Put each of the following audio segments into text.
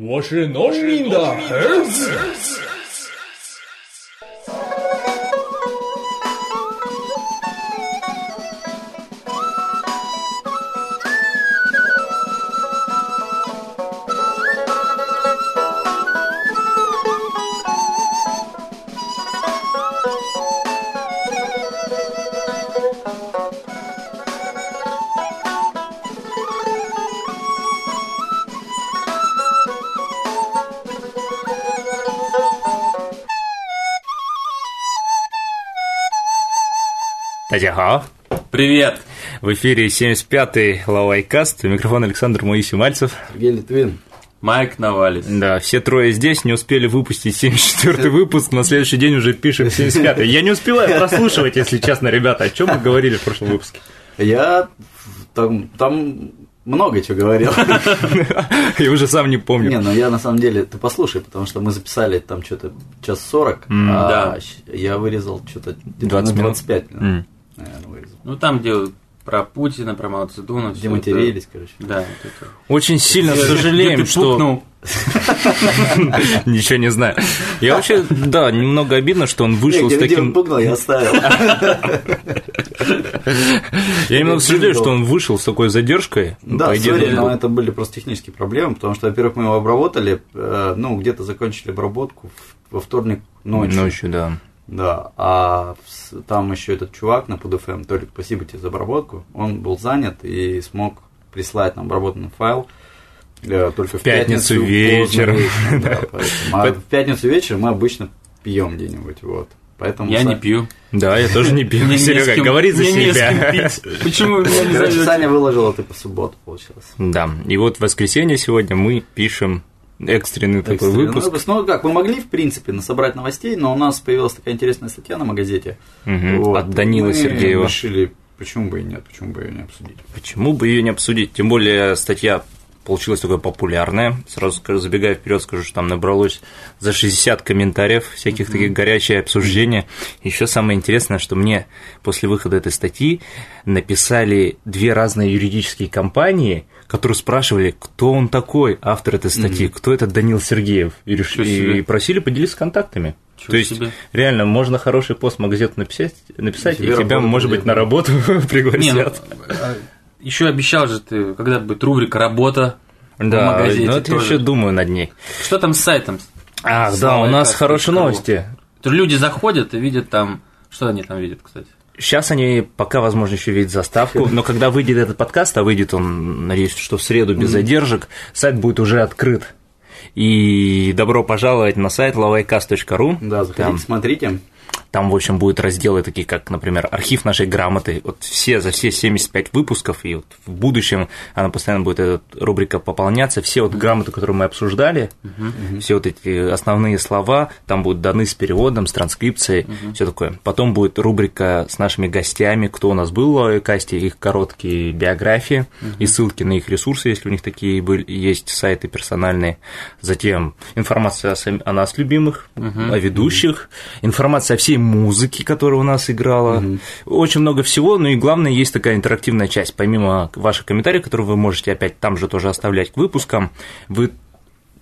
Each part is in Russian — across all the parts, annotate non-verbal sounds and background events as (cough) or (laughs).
我是农民的儿子。Дядя Привет! В эфире 75-й Лавайкаст. Микрофон Александр Моисий Мальцев. Сергей Литвин. Майк Навалис. Да, все трое здесь, не успели выпустить 74-й выпуск, на следующий день уже пишем 75-й. Я не успеваю прослушивать, если честно, ребята, о чем мы говорили в прошлом выпуске. Я там, там много чего говорил. Я уже сам не помню. Не, ну я на самом деле, ты послушай, потому что мы записали там что-то час сорок, а я вырезал что-то 25 минут. Наверное, вырезал. Ну там делают про Путина, про Мао Цзэдуна. Где матерились, короче. это. Да, вот это. Очень сильно Где сожалеем, что... пукнул. (laughs) Ничего не знаю. Я вообще, да, немного обидно, что он вышел с где- где таким... я оставил. Я немного Где сожалею, что он вышел с такой задержкой. Да, По идее, сори, но это были просто технические проблемы, потому что, во-первых, мы его обработали, э, ну, где-то закончили обработку во вторник ночью. Ночью, да. Да, а там еще этот чувак на PodFM, Толик, спасибо тебе за обработку, он был занят и смог прислать нам обработанный файл э, только в пятницу поздно вечером. да, (laughs) поэтому. А в пятницу вечером мы обычно пьем где-нибудь, вот. Поэтому Я Са- не пью. Да, я тоже не пью. (laughs) Серега, говори за себя. (laughs) Почему вы меня не? Саня выложил это по субботу, получилось. Да, и вот в воскресенье сегодня мы пишем экстренный такой Экстренный выпуск. выпуск. Ну, как, мы могли, в принципе, насобрать новостей, но у нас появилась такая интересная статья на магазете. Мгм, от Данила Мы Сергеева. решили, почему бы и нет, почему бы ее не обсудить. Почему бы ее не обсудить? Тем более статья получилась такой популярная. Сразу скажу, забегая вперед, скажу, что там набралось за 60 комментариев, всяких таких горячие обсуждения. Еще самое интересное, что мне после выхода этой статьи написали две разные юридические компании, которые спрашивали, кто он такой, автор этой статьи, кто этот Данил Сергеев, и, реш- и просили поделиться контактами. Чё То есть, себе. реально, можно хороший пост в магазет написать, написать и Тебе тебя, может быть, на работу (laughs) Не, ну, пригласят. еще обещал же ты, когда будет рубрика «Работа» в Да, магазете но это я тоже. еще думаю над ней. Что там с сайтом? Ах, С да, у нас хорошие новости. Люди заходят и видят там... Что они там видят, кстати? Сейчас они пока, возможно, еще видят заставку, но когда выйдет этот подкаст, а выйдет он, надеюсь, что в среду без задержек, сайт будет уже открыт. И добро пожаловать на сайт lavайкаст.ру. Да, заходите, Там, смотрите. Там, в общем, будут разделы такие, как, например, архив нашей грамоты. Вот все, за все 75 выпусков, и вот в будущем она постоянно будет, эта рубрика пополняться. Все вот грамоты, которые мы обсуждали, все вот эти основные слова, там будут даны с переводом, с транскрипцией, все такое. Потом будет рубрика с нашими гостями, кто у нас был в Лавайкасте, их короткие биографии и ссылки на их ресурсы, если у них такие были, есть сайты персональные. Затем информация о, сам- о нас любимых, о ведущих, информация о всей музыке, которая у нас играла. Очень много всего, ну и главное, есть такая интерактивная часть. Помимо ваших комментариев, которые вы можете опять там же тоже оставлять к выпускам, вы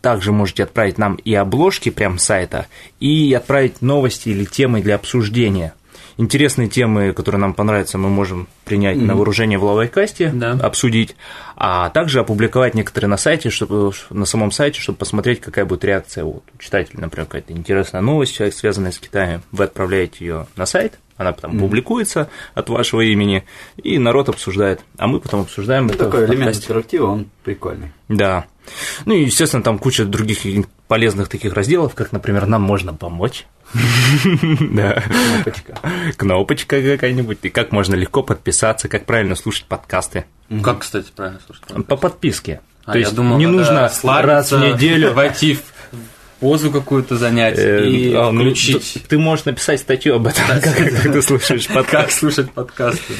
также можете отправить нам и обложки прям сайта, и отправить новости или темы для обсуждения. Интересные темы, которые нам понравятся, мы можем принять на вооружение в лавайкасте, Да. обсудить, а также опубликовать некоторые на сайте, чтобы на самом сайте, чтобы посмотреть, какая будет реакция вот, у читателя, например, какая-то интересная новость, связанная с Китаем, вы отправляете ее на сайт, она потом публикуется от вашего имени, и народ обсуждает, а мы потом обсуждаем Ну, это такой элемент подкасте. интерактива, он прикольный. Да. Ну и, естественно, там куча других полезных таких разделов, как, например, нам можно помочь. (laughs) Да. Кнопочка. Кнопочка какая-нибудь, и как можно легко подписаться, как правильно слушать подкасты. Как, кстати, правильно слушать? По подписке. А, То есть не нужно раз в неделю (laughs) войти в позу какую-то занять э, и а, ну, включить. Ты можешь написать статью об этом, как (laughs) как ты слушаешь (laughs) Как подкаст. слушать подкасты.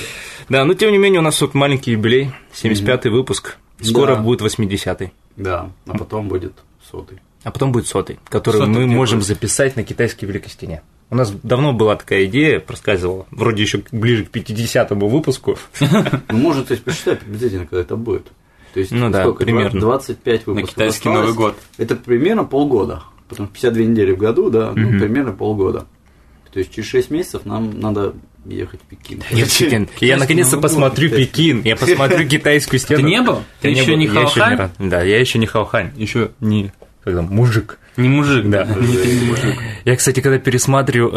Да, но тем не менее у нас вот маленький юбилей, 75-й выпуск. Скоро Да. будет 80-й. Да, а потом будет сотый. А потом будет сотый, который Сотый мы можем будет? записать на китайской Великой Стене. У нас давно была такая идея, проскальзывала, вроде еще ближе к 50-му выпуску. (laughs) Ну, может, то есть посчитай приблизительно, когда это будет. То есть, Ну да, сколько? примерно. 25 На выпусков китайский осталось. Новый год. Это примерно полгода. Потом 52 недели в году, да, ну, примерно полгода. То есть через 6 месяцев нам надо ехать в Пекин. (laughs) Я, в Пекин. Я наконец-то посмотрю. Пекин, я посмотрю (laughs) китайскую стену. Ты не был? Ты Я еще не Хаохань? Да, я еще не Хаохань, еще не как там, мужик. Не мужик, Да. да. Не ты не мужик. Я, кстати, когда пересматриваю,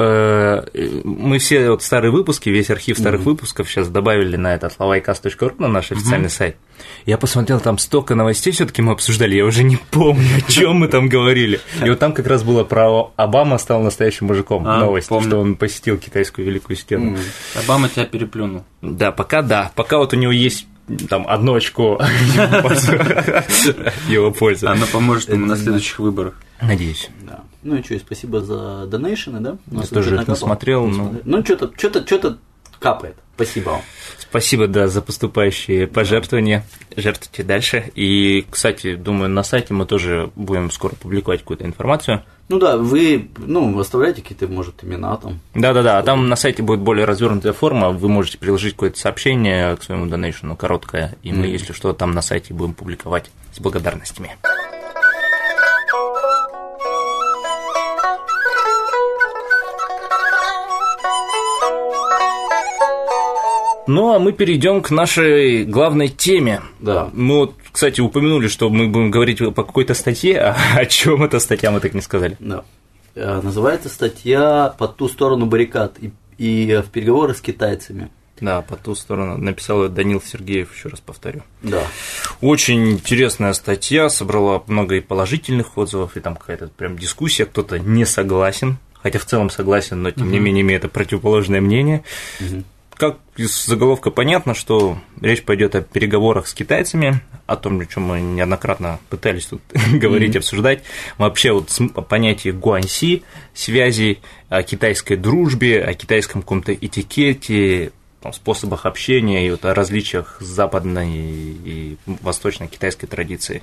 э, мы все вот старые выпуски, весь архив старых выпусков сейчас добавили на этот lavaicast.ru, на наш официальный сайт. Я посмотрел, там столько новостей все-таки мы обсуждали, я уже не помню, о чем мы там говорили. И вот там как раз было про Обама стал настоящим мужиком А, новость, помню. что он посетил китайскую великую стену. Обама тебя переплюнул. Да, пока да. Пока вот у него есть там одно очко (laughs) его пользы. Оно поможет ему на следующих выборах. Надеюсь. Да. Ну и что, спасибо за донейшены, да? Я тоже смотрел, Не смотрел. Ну, что-то, что-то, что-то капает. Спасибо вам. Спасибо, да, за поступающие пожертвования. Жертвуйте дальше. И, кстати, думаю, на сайте мы тоже будем скоро публиковать какую-то информацию. Ну да, вы, ну, оставляйте какие-то, может, имена там. Да-да-да, а там на сайте будет более развернутая форма, вы можете приложить какое-то сообщение к своему донейшену, короткое, и мы, если что, там на сайте будем публиковать с благодарностями. Ну, а мы перейдем к нашей главной теме. Да. Мы вот, кстати, упомянули, что мы будем говорить по какой-то статье, а (laughs) о чем эта статья, мы так не сказали. Да. Э, Называется статья «По ту сторону баррикад» и, и в переговоры с китайцами. Да, по ту сторону написал Данил Сергеев, еще раз повторю. Да. Очень интересная статья, собрала много и положительных отзывов, и там какая-то прям дискуссия, кто-то не согласен, хотя в целом согласен, но тем не менее имеет противоположное мнение. Как из заголовка понятно, что речь пойдет о переговорах с китайцами, о том, о чем мы неоднократно пытались тут (laughs) говорить, обсуждать. Вообще вот понятие гуанси, связи о китайской дружбе, о китайском каком-то этикете, там, способах общения и вот о различиях западной и восточной китайской традиции.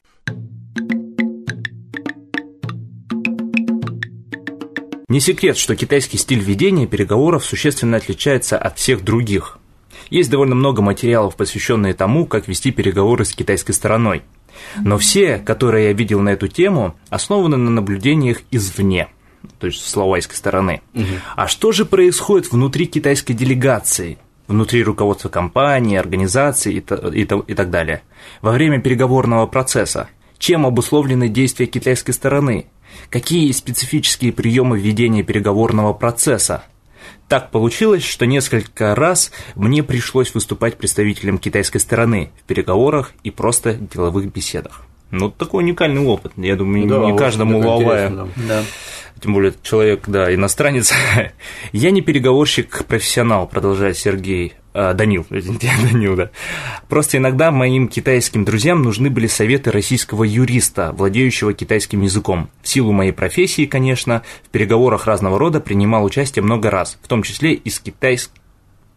Не секрет, что китайский стиль ведения переговоров существенно отличается от всех других. Есть довольно много материалов, посвященных тому, как вести переговоры с китайской стороной. Но все, которые я видел на эту тему, основаны на наблюдениях извне, то есть с лавайской стороны. А что же происходит внутри китайской делегации, внутри руководства компании, организации и, и и так далее, во время переговорного процесса? Чем обусловлены действия китайской стороны? Какие специфические приемы ведения переговорного процесса? Так получилось, что несколько раз мне пришлось выступать представителем китайской стороны в переговорах и просто деловых беседах. Ну, такой уникальный опыт. Я думаю, Да, не каждому лавая да. Да. тем более человек, да, иностранец. (laughs) Я не переговорщик-профессионал, продолжает Сергей. А, Данил, извините, Данил, да. Просто иногда моим китайским друзьям нужны были советы российского юриста, владеющего китайским языком. В силу моей профессии, конечно, в переговорах разного рода принимал участие много раз, в том числе и с китайским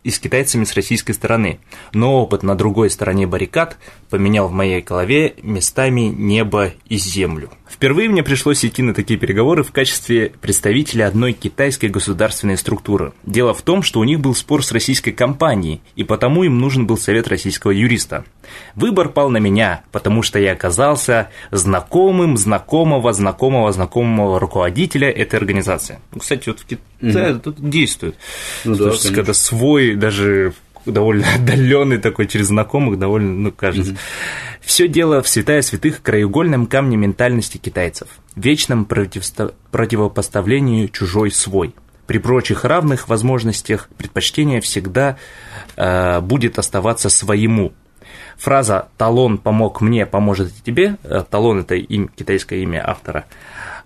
и с китайцами с российской стороны. Но опыт на другой стороне баррикад поменял в моей голове местами небо и землю. Впервые мне пришлось идти на такие переговоры в качестве представителя одной китайской государственной структуры. Дело в том, что у них был спор с российской компанией, и потому им нужен был совет российского юриста. Выбор пал на меня, потому что я оказался знакомым знакомого знакомого знакомого руководителя этой организации. Ну, Кстати, вот в Китае тут действует. Ну да, есть, когда свой, даже довольно (laughs) отдаленный такой через знакомых, довольно, ну, кажется. Все дело в святая святых краеугольном камне ментальности китайцев, вечном противосто- противопоставлении чужой свой. При прочих равных возможностях предпочтение всегда э, будет оставаться своему. Фраза «талон помог мне, поможет и тебе», э, талон – это им, китайское имя автора,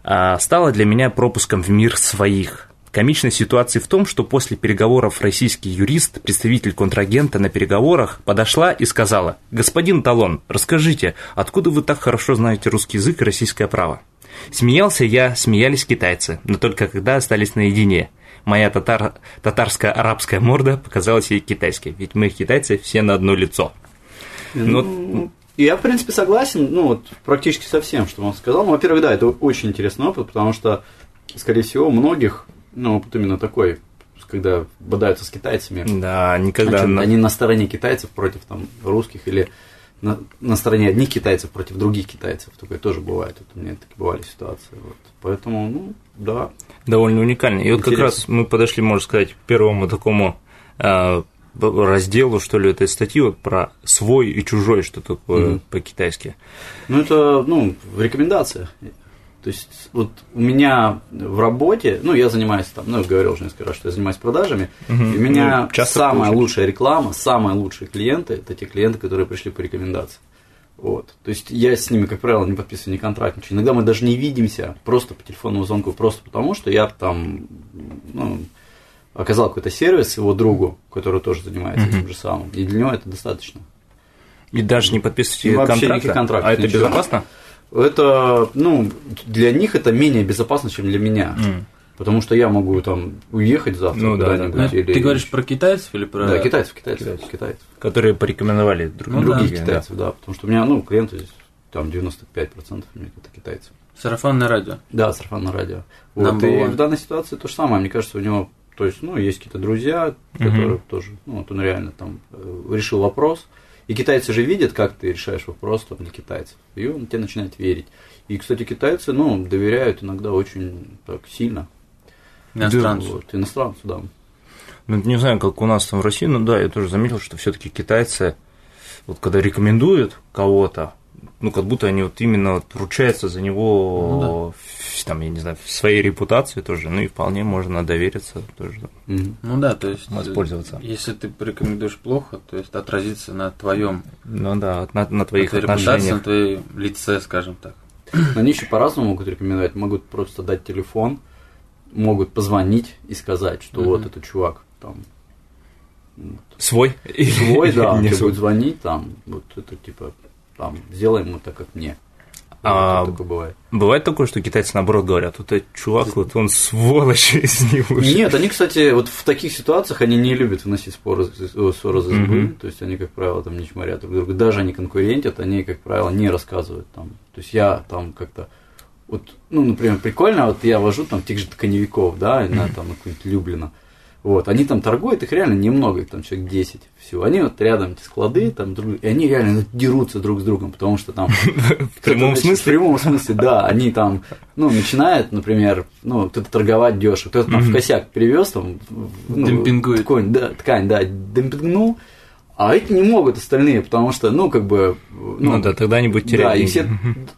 а, стала для меня пропуском в мир своих. Комичность ситуации в том, что после переговоров российский юрист, представитель контрагента на переговорах, подошла и сказала «Господин Талон, расскажите, откуда вы так хорошо знаете русский язык и российское право?» Смеялся я, смеялись китайцы, но только когда остались наедине. Моя татар... татарско-арабская морда показалась ей китайской, ведь мы, китайцы, все на одно лицо. Ну, Ну, я, в принципе, согласен, ну, вот, практически со всем, что он сказал. Ну, во-первых, да, это очень интересный опыт, потому что, скорее всего, многих, ну, опыт именно такой, когда бодаются с китайцами, Да, никогда... Причем на- они на стороне китайцев против там русских или на, на стороне одних китайцев против других китайцев. Такое тоже бывает. Вот у меня такие бывали ситуации. Вот. Поэтому, ну, да. Довольно уникально. И вот как Интересно. раз мы подошли, можно сказать, к первому такому э, разделу, что ли, этой статьи вот про свой и чужой, что такое Мгм. по-китайски. Ну, это, ну, в рекомендациях. То есть, вот у меня в работе, ну, я занимаюсь там, ну, я говорил уже несколько раз, что я занимаюсь продажами, и у меня Ну, часто самая получается. лучшая реклама, самые лучшие клиенты, это те клиенты, которые пришли по рекомендации. Вот. То есть я с ними, как правило, не подписываю ни контракт, ничего. Иногда мы даже не видимся, просто по телефонному звонку, просто потому, что я там, ну, оказал какой-то сервис его другу, который тоже занимается этим же самым. И для него это достаточно. И даже не подписываете Вообще контракта, никаких контрактов, а это ничего. безопасно? Это, ну, для них это менее безопасно, чем для меня. М. Потому что я могу там уехать завтра Ну да, куда-нибудь. Ну, это или- Ты говоришь про китайцев или про... Да, китайцев, китайцев, Китайцев. китайцев. Которые порекомендовали друг Ну. Других да. китайцев, да. Потому что у меня, ну, клиенты здесь там 95% у меня это китайцы. Сарафанное радио. Да, сарафанное радио. Вот, и в данной ситуации то же самое. Мне кажется, у него, то есть, ну, есть какие-то друзья, которые тоже, ну, вот он реально там э, решил вопрос. И китайцы же видят, как ты решаешь вопрос там, для китайцев. И он тебе начинает верить. И, кстати, китайцы, ну, доверяют иногда очень так сильно. Иностранцу. Вот, иностранцу, да. Ну, не знаю, как у нас там в России, но да, я тоже заметил, что все-таки китайцы, вот когда рекомендуют кого-то, ну, как будто они вот именно вот ручаются за него, в- там, я не знаю, в своей репутации тоже, ну, и вполне можно довериться тоже. Мгм. Ну да, то есть... Воспользоваться. э, Если ты порекомендуешь плохо, то есть отразится на твоем Ну да, на, на твоих на твоей репутации, отношениях. на твоей лице, скажем так. Но Они еще по-разному могут рекомендовать. Могут просто дать телефон, могут позвонить и сказать, что Мгм. вот этот чувак там Свой? свой, (laughs) да, Не будет звонить, там, вот это типа, там, сделай ему так, как мне. А, Вот такое бывает. Бывает такое, что китайцы наоборот говорят, вот этот чувак, вот он сволочь (laughs) из него. Нет, они, кстати, вот в таких ситуациях они не любят выносить споры, э, ссоры за избы, Мгм. то есть они, как правило, там не чморят друг друга, даже они конкурентят, они, как правило, не рассказывают там, то есть я там как-то, вот, ну, например, прикольно, вот я вожу там тех же тканевиков, да, на, там, на какую-нибудь Люблино, вот, они там торгуют, их реально немного, их там человек 10 всего, они вот рядом эти склады, там, друг- и они реально дерутся друг с другом, потому что там (laughs) В прямом смысле? В прямом смысле, да. Они там, ну, начинают, например, ну, кто-то торговать дешево, кто-то там в косяк привез, там, ну, Демпингует. ткань, да, демпингнул, а эти не могут остальные, потому что, ну, как бы... Ну да, тогда они будут Да, терять и деньги. все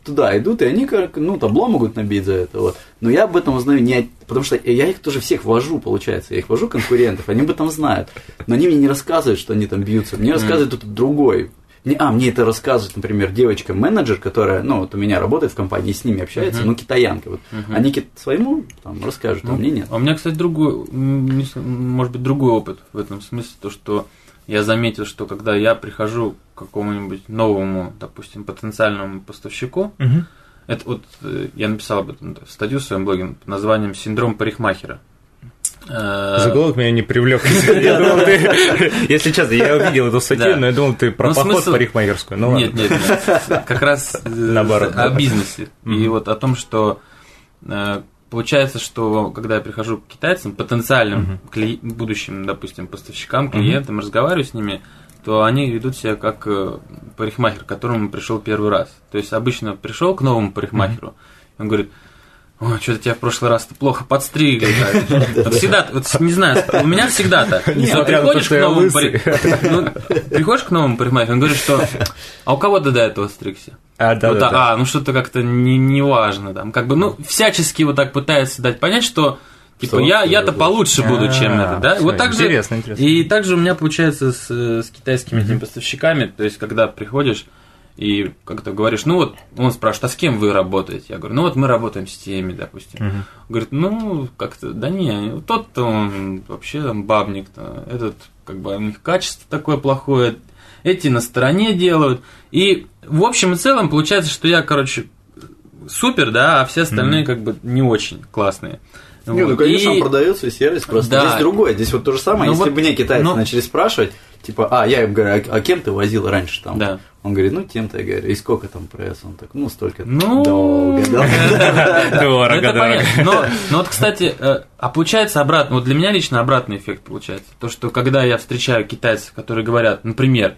туда идут, и они, как, ну, табло могут набить за это, вот. Но я об этом узнаю не... от- Потому что я их тоже всех вожу, получается, я их вожу конкурентов, они об этом знают, но они мне не рассказывают, что они там бьются, мне рассказывает кто-то другой. А, мне это рассказывает, например, девочка-менеджер, которая, ну, вот у меня работает в компании, с ними общается, ну, китаянка, вот. Они ки- своему там расскажут, а мне нет. А у меня, кстати, другой, может быть, другой опыт в этом смысле, то, что я заметил, что когда я прихожу к какому-нибудь новому, допустим, потенциальному поставщику, Мгм. это вот э, я написал об этом статью в своем блоге под названием «Синдром парикмахера». Э, Заголовок меня не привлек. (laughs) Я думал, ты... Если честно, я увидел эту статью, но я думал, ты про Ну, поход в парикмахерскую. Ну Нет, нет, нет. Как раз э, Наоборот, о бизнесе. И вот о том, что получается, что когда я прихожу к китайцам, потенциальным кли- будущим, допустим, поставщикам, клиентам, разговариваю с ними, то они ведут себя как э, парикмахер, к которому пришел первый раз. То есть обычно пришел к новому парикмахеру, и он говорит, Ой, что-то тебя в прошлый раз плохо подстригли. так». Вот всегда, вот не знаю, у меня всегда (laughs) так. Несмотря на то, Приходишь к новому ну, приходишь к новому парикмахеру, он говорит, что а у кого ты до этого стригся? А, да, Вот да, так, да. А, ну что-то как-то не, не важно там. Как бы, ну, всячески вот так пытается дать понять, что типа Что я, я-то получше буду, чем А, это, да? Вот так же. интересно, интересно. И также у меня получается с, э, с китайскими этими поставщиками, то есть когда приходишь и как-то говоришь, ну вот, он спрашивает, а с кем вы работаете? Я говорю, ну вот мы работаем с теми, допустим. Мгм. Говорит, ну, как-то, да не, тот-то он вообще там бабник-то, этот, как бы, у них качество такое плохое, эти на стороне делают. И в общем и целом получается, что я, короче, супер, да, а все остальные как бы не очень классные. Не, ну, конечно, И- он продается и сервис, просто Да. здесь другое. Здесь вот то же самое, Ну если вот, бы мне китайцы ну- начали спрашивать, типа, а, я им говорю, а, а кем ты возил раньше там? Да. Он говорит, ну, тем-то, я говорю, и сколько там пресс? Он так, ну, столько. Ну, Долго, долго. (laughs) Ну, Дорого, это дорого. понятно. Но, но вот, кстати, э, а получается обратно, вот для меня лично обратный эффект получается. То, что когда я встречаю китайцев, которые говорят, например,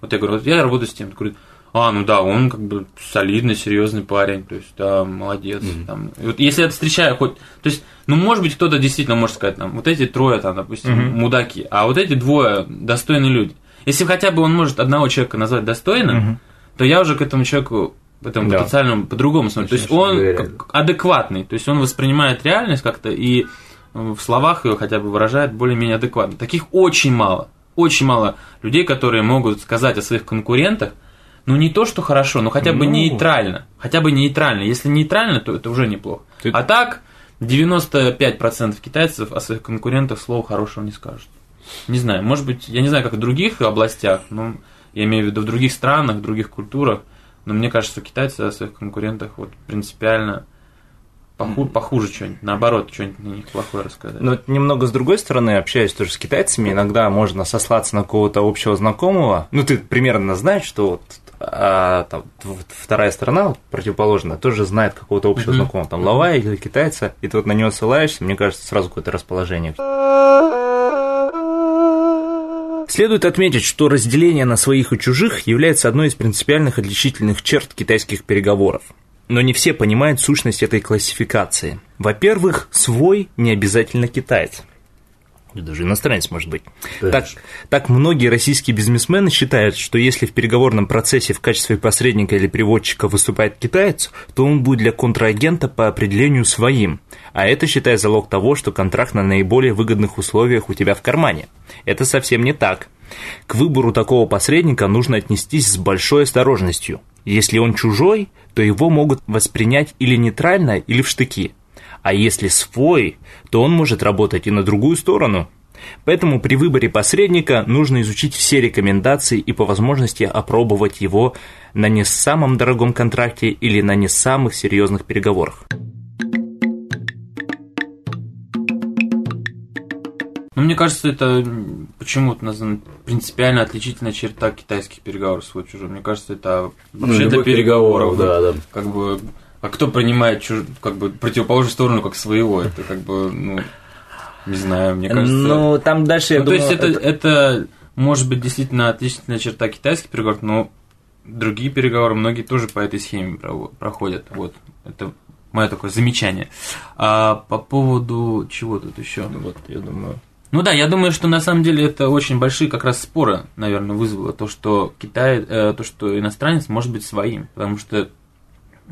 Вот я говорю, вот я работаю с тем, говорит, а, ну да, он как бы солидный, серьезный парень, то есть, да, молодец. Mm-hmm. Там. И вот если я встречаю хоть, то есть, ну, может быть, кто-то действительно может сказать, там, вот эти трое, там, допустим, mm-hmm. мудаки, а вот эти двое достойные люди. Если хотя бы он может одного человека назвать достойным, mm-hmm. то я уже к этому человеку в этом да. потенциальном по-другому смотрю. То есть он адекватный, то есть он воспринимает реальность как-то и в словах ее хотя бы выражает более-менее адекватно. Таких очень мало. Очень мало людей, которые могут сказать о своих конкурентах, ну не то, что хорошо, но хотя бы ну... нейтрально. Хотя бы нейтрально. Если нейтрально, то это уже неплохо. Ты... А так, 95% китайцев о своих конкурентах слова хорошего не скажут. Не знаю, может быть, я не знаю, как в других областях, но я имею в виду в других странах, в других культурах, но мне кажется, китайцы о своих конкурентах вот принципиально поху, похуже что-нибудь, наоборот, что-нибудь на них плохое рассказать. Но немного с другой стороны, общаясь тоже с китайцами, иногда можно сослаться на какого-то общего знакомого. Ну, ты примерно знаешь, что вот а там, вторая сторона, противоположная, тоже знает какого-то общего mm-hmm. знакомого, там, лавая или китайца, и ты вот на него ссылаешься, мне кажется, сразу какое-то расположение. Следует отметить, что разделение на своих и чужих является одной из принципиальных отличительных черт китайских переговоров. Но не все понимают сущность этой классификации. Во-первых, свой не обязательно китаец даже иностранец может быть. Так, так многие российские бизнесмены считают, что если в переговорном процессе в качестве посредника или переводчика выступает китаец, то он будет для контрагента по определению своим, а это считай залог того, что контракт на наиболее выгодных условиях у тебя в кармане. Это совсем не так. К выбору такого посредника нужно отнестись с большой осторожностью. Если он чужой, то его могут воспринять или нейтрально, или в штыки – а если свой, то он может работать и на другую сторону. Поэтому при выборе посредника нужно изучить все рекомендации и по возможности опробовать его на не самом дорогом контракте или на не самых серьезных переговорах. Ну, мне кажется, это почему-то названо принципиально отличительная черта китайских переговоров свой чужой. Мне кажется, это ну, вообще ну, переговоров, да, да. Как бы а кто принимает чуж... как бы противоположную сторону как своего? Это как бы, ну, не знаю, мне кажется. Ну, там дальше, я ну, думаю... То есть это, это... это может быть действительно отличительная черта китайских переговоров, но другие переговоры многие тоже по этой схеме проходят. Вот, это мое такое замечание. А по поводу чего тут еще? Ну, вот, я думаю. Ну да, я думаю, что на самом деле это очень большие как раз споры, наверное, вызвало то, что Китай, э, то, что иностранец может быть своим, потому что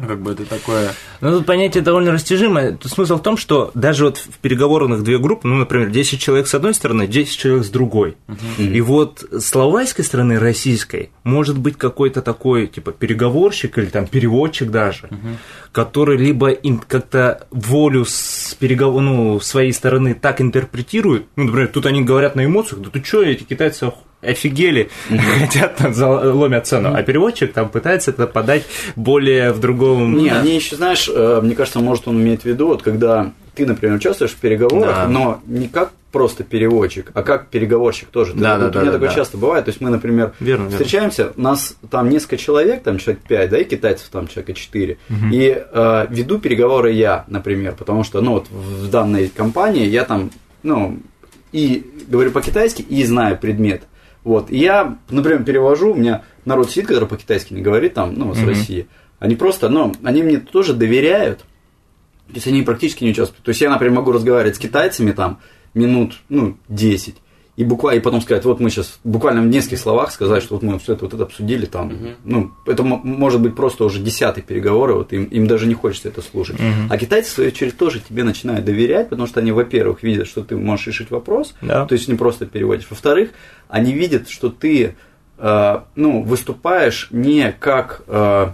как бы это такое... Ну, тут понятие довольно растяжимое. Тут смысл в том, что даже вот в переговорных две группы, ну, например, 10 человек с одной стороны, 10 человек с другой. Угу. И вот с словацкой стороны, российской, может быть какой-то такой, типа, переговорщик или там переводчик даже, угу. который либо как-то волю с переговор... ну, своей стороны так интерпретирует, ну, например, тут они говорят на эмоциях, да ты что, эти китайцы офигели, (laughs) хотят там ломят цену, а переводчик там пытается это подать более в другом... Не, они еще, знаешь, э, мне кажется, может он имеет в виду, вот когда ты, например, участвуешь в переговорах, да. но не как просто переводчик, а как переговорщик тоже. Да, вот да, у меня да, такое да. часто бывает. То есть мы, например, верно, встречаемся, верно. нас там несколько человек, там человек 5, да, и китайцев там человека 4. Угу. И э, веду переговоры я, например, потому что, ну, вот в данной компании я там, ну, и говорю по-китайски, и знаю предмет. Вот. И я, например, перевожу, у меня народ сидит, который по-китайски не говорит, там, ну, с mm-hmm. России. Они просто, ну, они мне тоже доверяют. То есть они практически не участвуют. То есть я, например, могу разговаривать с китайцами там минут, ну, 10 и буквально и потом сказать, вот мы сейчас буквально в нескольких словах сказать, что вот мы все это вот это обсудили там, угу. ну это может быть просто уже десятый переговоры, вот им, им даже не хочется это слушать. Угу. А китайцы в свою очередь тоже тебе начинают доверять, потому что они, во-первых, видят, что ты можешь решить вопрос, да. то есть не просто переводишь, во-вторых, они видят, что ты э, ну выступаешь не как э,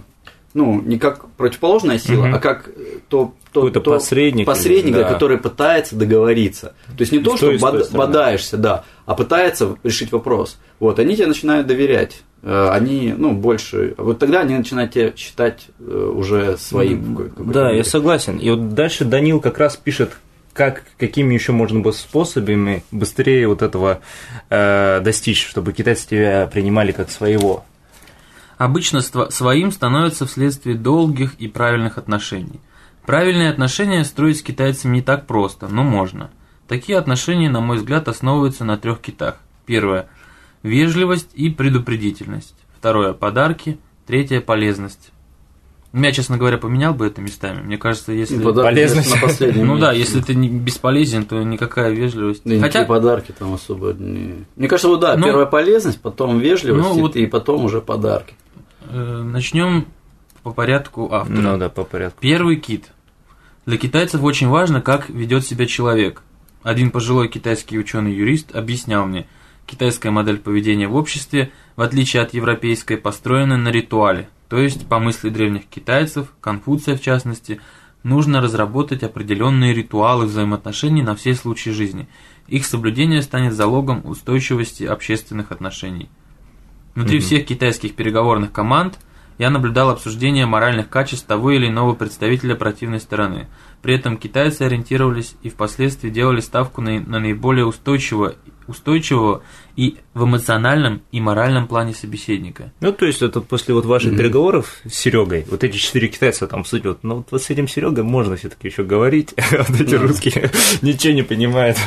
ну, не как противоположная сила, угу. а как то, то, то посредник, посредник да. который пытается договориться. То есть не то, что бод, бодаешься, да, а пытается решить вопрос. Вот, они тебе начинают доверять. Э, они, ну, больше. Вот тогда они начинают тебя считать э, уже своим. Да, я согласен. И вот дальше Данил как раз пишет, как, какими еще можно было способами быстрее вот этого э, достичь, чтобы китайцы тебя принимали как своего обычно своим становится вследствие долгих и правильных отношений. Правильные отношения строить с китайцами не так просто, но можно. Такие отношения, на мой взгляд, основываются на трех китах. Первое – вежливость и предупредительность. Второе – подарки. Третье – полезность. Я, честно говоря, поменял бы это местами. Мне кажется, если... Подарки полезность. на последнем (laughs) Ну да, если ты не бесполезен, то никакая вежливость. Да Хотя, подарки там особо не... Мне кажется, вот да, Ну, первая полезность, потом вежливость, ну, вот- и потом уже подарки. Э, начнем по порядку автора. Ну да, по порядку. Первый кит. Для китайцев очень важно, как ведет себя человек. Один пожилой китайский ученый-юрист объяснял мне, китайская модель поведения в обществе, в отличие от европейской, построена на ритуале. То есть, по мысли древних китайцев, Конфуция в частности, нужно разработать определенные ритуалы взаимоотношений на все случаи жизни. Их соблюдение станет залогом устойчивости общественных отношений. Внутри всех китайских переговорных команд я наблюдал обсуждение моральных качеств того или иного представителя противной стороны. При этом китайцы ориентировались и впоследствии делали ставку на, на наиболее устойчивого, устойчивого и в эмоциональном и моральном плане собеседника. Ну, то есть, это после вот ваших переговоров с Серегой, вот эти четыре китайца там суть, вот, ну, вот, вот с этим Серегой можно все-таки еще говорить, (laughs) а вот эти русские (laughs) ничего не понимают.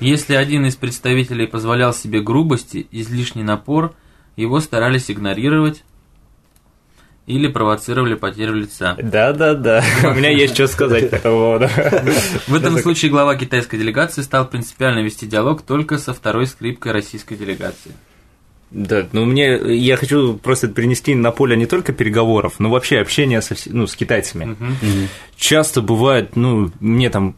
Если один из представителей позволял себе грубости, излишний напор, его старались игнорировать или провоцировали потерю лица. Да-да-да, у меня есть что сказать по этому поводу. В этом случае глава китайской делегации стал принципиально вести диалог только со второй скрипкой российской делегации. Да, ну мне, я хочу просто принести на поле не только переговоров, но вообще общения со, ну, с китайцами. Часто бывает, ну, мне там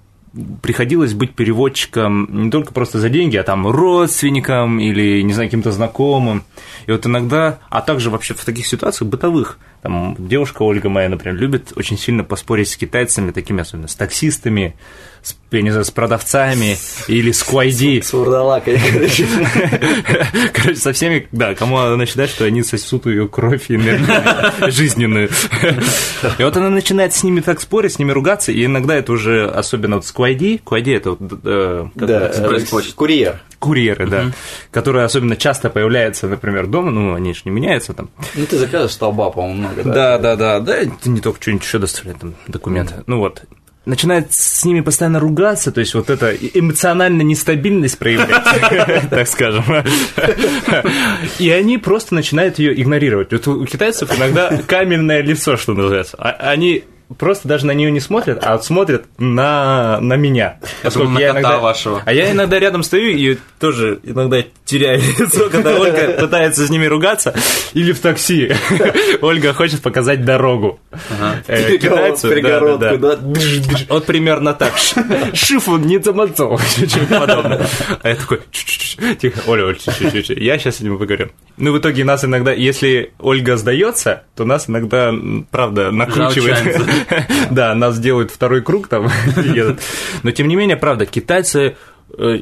приходилось быть переводчиком не только просто за деньги, а там родственникам или, не знаю, каким-то знакомым. И вот иногда, а также вообще в таких ситуациях бытовых, там девушка Ольга моя, например, любит очень сильно поспорить с китайцами, такими особенно, с таксистами, с, я не знаю, с продавцами или с QID. С вурдалакой, короче. (laughs) Короче, со всеми, да, кому она считает, что они сосут ее кровь и энергию (laughs) жизненную. (laughs) И вот она начинает с ними так спорить, с ними ругаться, и иногда это уже, особенно вот с QID, QID это вот, э, Да, э, курьер. курьеры, да, которые особенно часто появляются, например, дома, ну, они же не меняются там. Ну, ты заказываешь столба, по-моему, много, да? Да, да, да, да, это не только что-нибудь еще доставляет там документы. Ну вот, начинает с ними постоянно ругаться, то есть вот эта эмоциональная нестабильность проявлять, (laughs) так скажем. И они просто начинают ее игнорировать. Вот у китайцев иногда каменное лицо, что называется. А- Они просто даже на нее не смотрят, а смотрят на, на меня. Поскольку на я кота иногда- вашего. А я иногда рядом стою и тоже иногда теряю (laughs) лицо, когда Ольга пытается с ними ругаться, или в такси. (laughs) Ольга хочет показать дорогу. Э, Китайцу, Перегородку, да? Вот примерно так. Ш- Шифу не что-нибудь (laughs) подобное. А я такой, «Чу-чу-чу, тихо, Оля, Оля, чуть-чуть, я сейчас с ним поговорю. Ну, в итоге нас иногда, если Ольга сдается, то нас иногда, правда, накручивает. (laughs) Да, нас делают второй круг там. (laughs) Но, тем не менее, правда, китайцы э,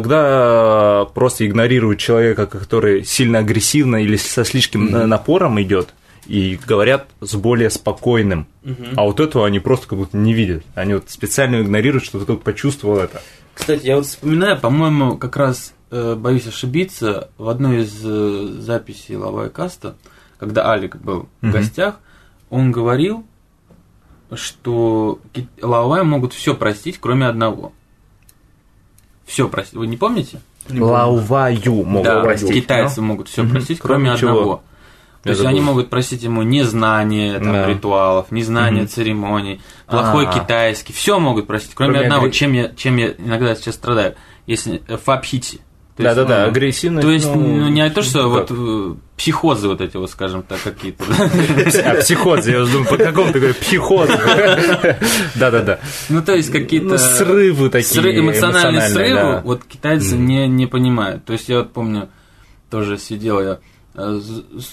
иногда просто игнорируют человека, который сильно агрессивно или со слишком напором идет, и говорят с более спокойным. А вот этого они просто как будто не видят. Они вот специально игнорируют, что только почувствовал это. Кстати, я вот вспоминаю, по-моему, как раз э, боюсь ошибиться, в одной из э, записей Лавай Каста, когда Алик был в Мгм. гостях, он говорил, что Лавай могут все простить, кроме одного. Все простить. Вы не помните? Лауваю могут да, простить. китайцы могут все простить, Кроме кроме, чего? одного. То Я есть забыл. они могут простить ему незнание там, Да. ритуалов, незнание Мгм. церемоний, плохой А. китайский, все могут простить, кроме, Кроме одного, чем я, чем я иногда сейчас страдаю, если э, фапхити. Да-да-да, ну, агрессивность. То есть, ну, не то, что как? вот э, психозы вот эти вот, скажем так, какие-то. А, психоз, я уже думаю, по какому ты говоришь, психоз. Да-да-да. Ну, то есть, какие-то... Ну, срывы такие эмоциональные срывы, вот китайцы не, понимают. То есть, я вот помню, тоже сидел я, э,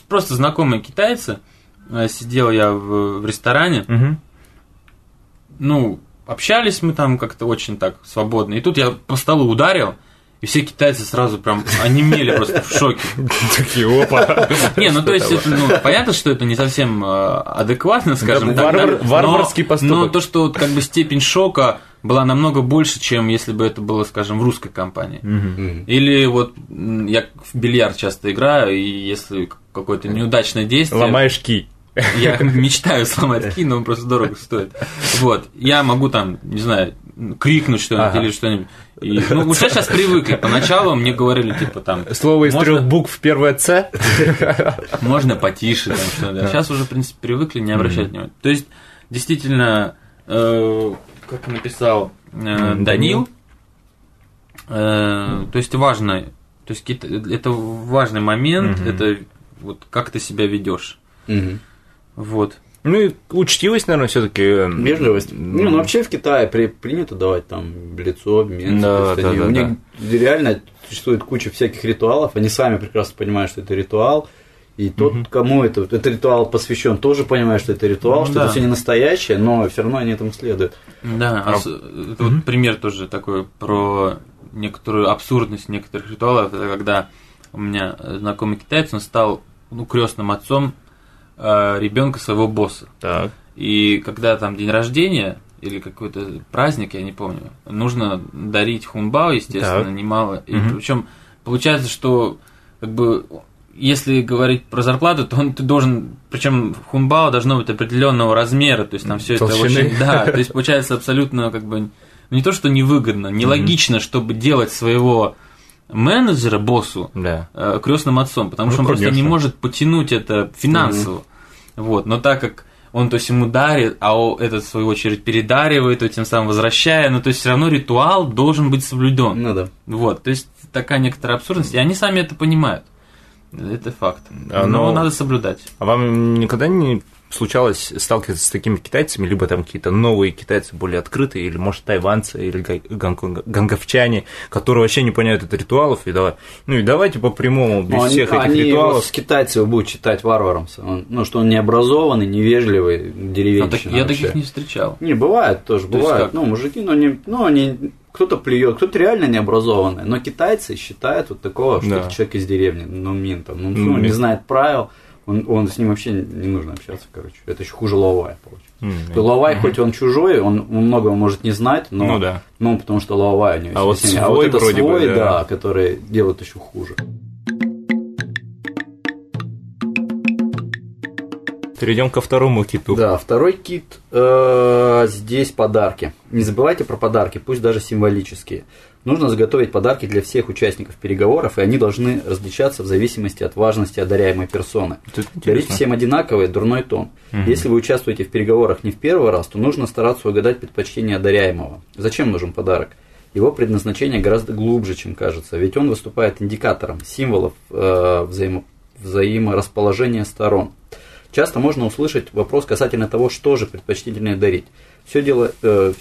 просто знакомые китайцы, э, сидел я в, ресторане, ну, общались мы там как-то очень так свободно. И тут я по столу ударил, и все китайцы сразу прям онемели просто в шоке. Такие, опа. Не, ну то есть это, ну, понятно, что это не совсем э, адекватно, скажем так. варварский поступок. Но то, что вот как бы степень шока была намного больше, чем если бы это было, скажем, в русской компании. Или вот я в бильярд часто играю, и если какое-то неудачное действие... Ломаешь ки. Я мечтаю сломать ки, но он просто дорого стоит. Вот. Я могу там, не знаю, крикнуть что-нибудь Ага. или что-нибудь. И, ну, уже сейчас привыкли. Поначалу мне говорили, типа, там... Слово из можно- трех букв первое С. (laughs) Можно потише, там что да. Сейчас уже, в принципе, привыкли, не обращать внимания. То есть, действительно, э, как написал э, Данил, э, то есть важно, то есть это важный момент, это вот как ты себя ведешь. Вот. Ну и учтивость, наверное, все-таки. Вежливость. Не, ну вообще в Китае при- принято давать там лицо, обмен. Да, да, да, у них реально существует куча всяких ритуалов, они сами прекрасно понимают, что это ритуал. И тот, кому это, этот ритуал посвящен, тоже понимает, что это ритуал, Ну что да. это все не настоящее, но все равно они этому следуют. Да, А- ос- это вот пример тоже такой про некоторую абсурдность некоторых ритуалов. Это когда у меня знакомый китаец, он стал ну, крестным отцом ребенка своего босса. Так. И когда там день рождения или какой-то праздник, я не помню, нужно дарить хунбао, естественно, Так. немало. И Мгм. причем получается, что как бы если говорить про зарплату, то он ты должен, причем хунбао должно быть определенного размера, то есть там все это очень, (laughs) да, то есть получается абсолютно как бы не то, что невыгодно, нелогично, чтобы делать своего менеджера боссу Да. крестным отцом, потому Ну, что он просто не конечно. может потянуть это финансово. Вот, но так как он то есть ему дарит, а о- этот в свою очередь передаривает, то тем самым возвращая, но то есть все равно ритуал должен быть соблюден. Ну да. Вот, то есть такая некоторая абсурдность, и они сами это понимают. Это факт. А, но но- надо соблюдать. А вам никогда не случалось сталкиваться с такими китайцами, либо там какие-то новые китайцы более открытые, или, может, тайванцы, или гонконг- гонговчане, которые вообще не понимают этот ритуалов, и давай, ну и давайте по прямому, без Ну, они, всех этих они его ритуалов. с китайцев будут считать варваром. Он- ну, что он необразованный, невежливый, Но деревенщина так- я вообще. таких не встречал. Не, бывает тоже, То бывает. Ну, мужики, ну, не, ну, они, кто-то плюет, кто-то реально необразованный. Но китайцы считают вот такого, что Да. это человек из деревни, ну, мин там, ну, Ну, ну, не мин. знает правил, он, он с ним вообще не нужно общаться, короче. Это еще хуже лавай, получается. То Лавай, хоть он чужой, он многого может не знать, но, Ну да. ну, потому что Лавай у него А вот сильнее. а свой вот это вроде бы, свой, да. да, который делает еще хуже. Перейдем ко второму киту. Да, второй кит э, здесь подарки. Не забывайте про подарки, пусть даже символические. Нужно заготовить подарки для всех участников переговоров, и они должны различаться в зависимости от важности одаряемой персоны. Дарить всем одинаковый дурной тон. Мгм. Если вы участвуете в переговорах не в первый раз, то нужно стараться угадать предпочтение одаряемого. Зачем нужен подарок? Его предназначение гораздо глубже, чем кажется, ведь он выступает индикатором символов э, взаимо- взаиморасположения сторон. Часто можно услышать вопрос касательно того, что же предпочтительнее дарить. Все, дело,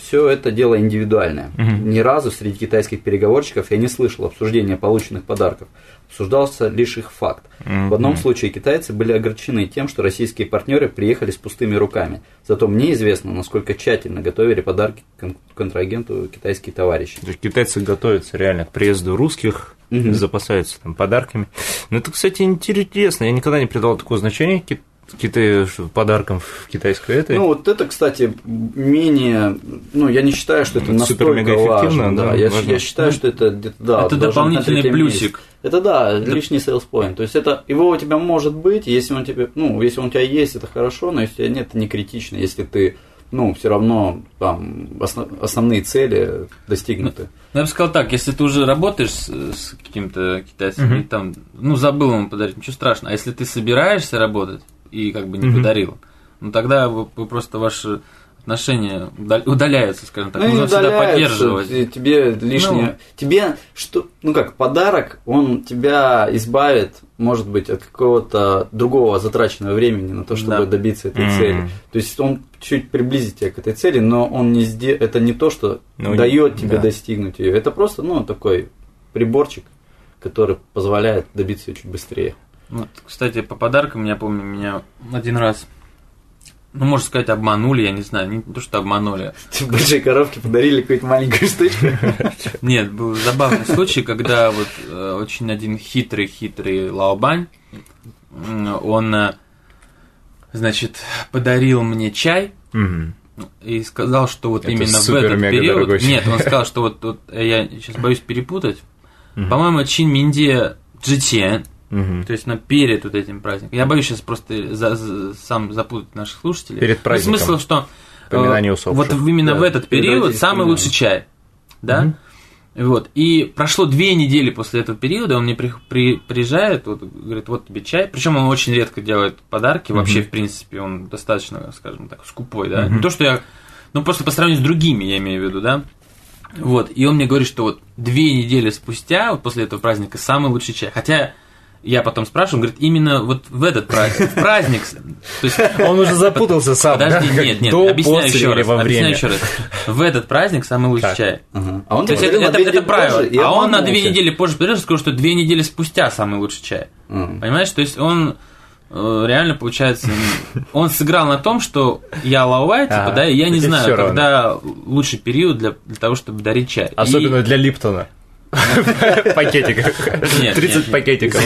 все это дело индивидуальное. Мгм. Ни разу среди китайских переговорщиков я не слышал обсуждения полученных подарков. Обсуждался лишь их факт. В одном случае китайцы были огорчены тем, что российские партнеры приехали с пустыми руками. Зато мне известно, насколько тщательно готовили подарки кон- контрагенту китайские товарищи. То есть китайцы готовятся реально к приезду русских, Мгм. запасаются там подарками. Ну, это, кстати, интересно. Я никогда не придал такого значения ки- кита- что подаркам в китайской этой. Ну, вот это, кстати, менее... Ну, я не считаю, что это настолько важно. да, Да, я, важно. я считаю, что это где-то, да, это дополнительный плюсик. месте. Это да, лишний sales point. То есть это его у тебя может быть, если он тебе, ну, если он у тебя есть, это хорошо, но если у тебя нет, это не критично. Если ты, ну, все равно там осно- основные цели достигнуты. Ну, я бы сказал так, если ты уже работаешь с, с каким-то китайцем, Мгм. и там, ну, забыл ему подарить, ничего страшного. А если ты собираешься работать и как бы не Мгм. подарил, ну, тогда вы, вы просто ваши отношения удал- удаляются, скажем так. Ну, Нужно всегда поддерживать. и Тебе лишнее. Ну. Тебе что, ну как, подарок, он тебя избавит, может быть, от какого-то другого затраченного времени на то, чтобы Да. добиться этой Мгм. цели. То есть он чуть приблизит тебя к этой цели, но он не сде... это не то, что Ну, дает тебе да. достигнуть ее. Это просто, ну, такой приборчик, который позволяет добиться ее чуть быстрее. Вот, кстати, по подаркам, я помню, меня один раз, ну, можно сказать, обманули, я не знаю, не то, что обманули. (laughs) В большой коробке подарили какую-то маленькую штучку. (laughs) Нет, был забавный случай, когда вот э, очень один хитрый-хитрый Лаобань, он, э, значит, подарил мне чай, и сказал, что вот именно в этот период... Нет, он сказал, (laughs) что вот, э, я сейчас боюсь перепутать. По-моему, Чин Минде Джитен, Мгм. то есть на перед вот этим праздником. Я боюсь сейчас просто за- за- сам запутать наших слушателей. Перед Ну, праздником. смысл, что э, Поминание усопших. вот именно Да, в этот период самый лучший чай, да? Мгм. Вот. И прошло две недели после этого периода, он мне при, при- приезжает, вот, говорит, вот тебе чай. Причем он очень редко делает подарки, вообще, в принципе, он достаточно, скажем так, скупой, да. Не то, что я. Ну, просто по сравнению с другими, я имею в виду, да. Вот. И он мне говорит, что вот две недели спустя, вот после этого праздника, самый лучший чай. Хотя я потом спрашиваю, он говорит, именно вот в этот праздник, в праздник, то есть Он уже запутался сам. Подожди, да, нет, нет, до, объясняю после еще или раз. во Объясняю время. еще раз. В этот праздник самый лучший Так. чай. Ага. А он То есть это, это, две это недели правило. а он на две недели позже придет и скажет, что две недели спустя самый лучший чай. Мгм. Понимаешь? То есть он э, реально получается, он сыграл на том, что я лаувай, типа, Ага, да, и я не знаю, когда лучший период для, для того, чтобы дарить чай. Особенно И- для Липтона. (laughs) Пакетиков. Нет, 30 нет, нет. пакетиков.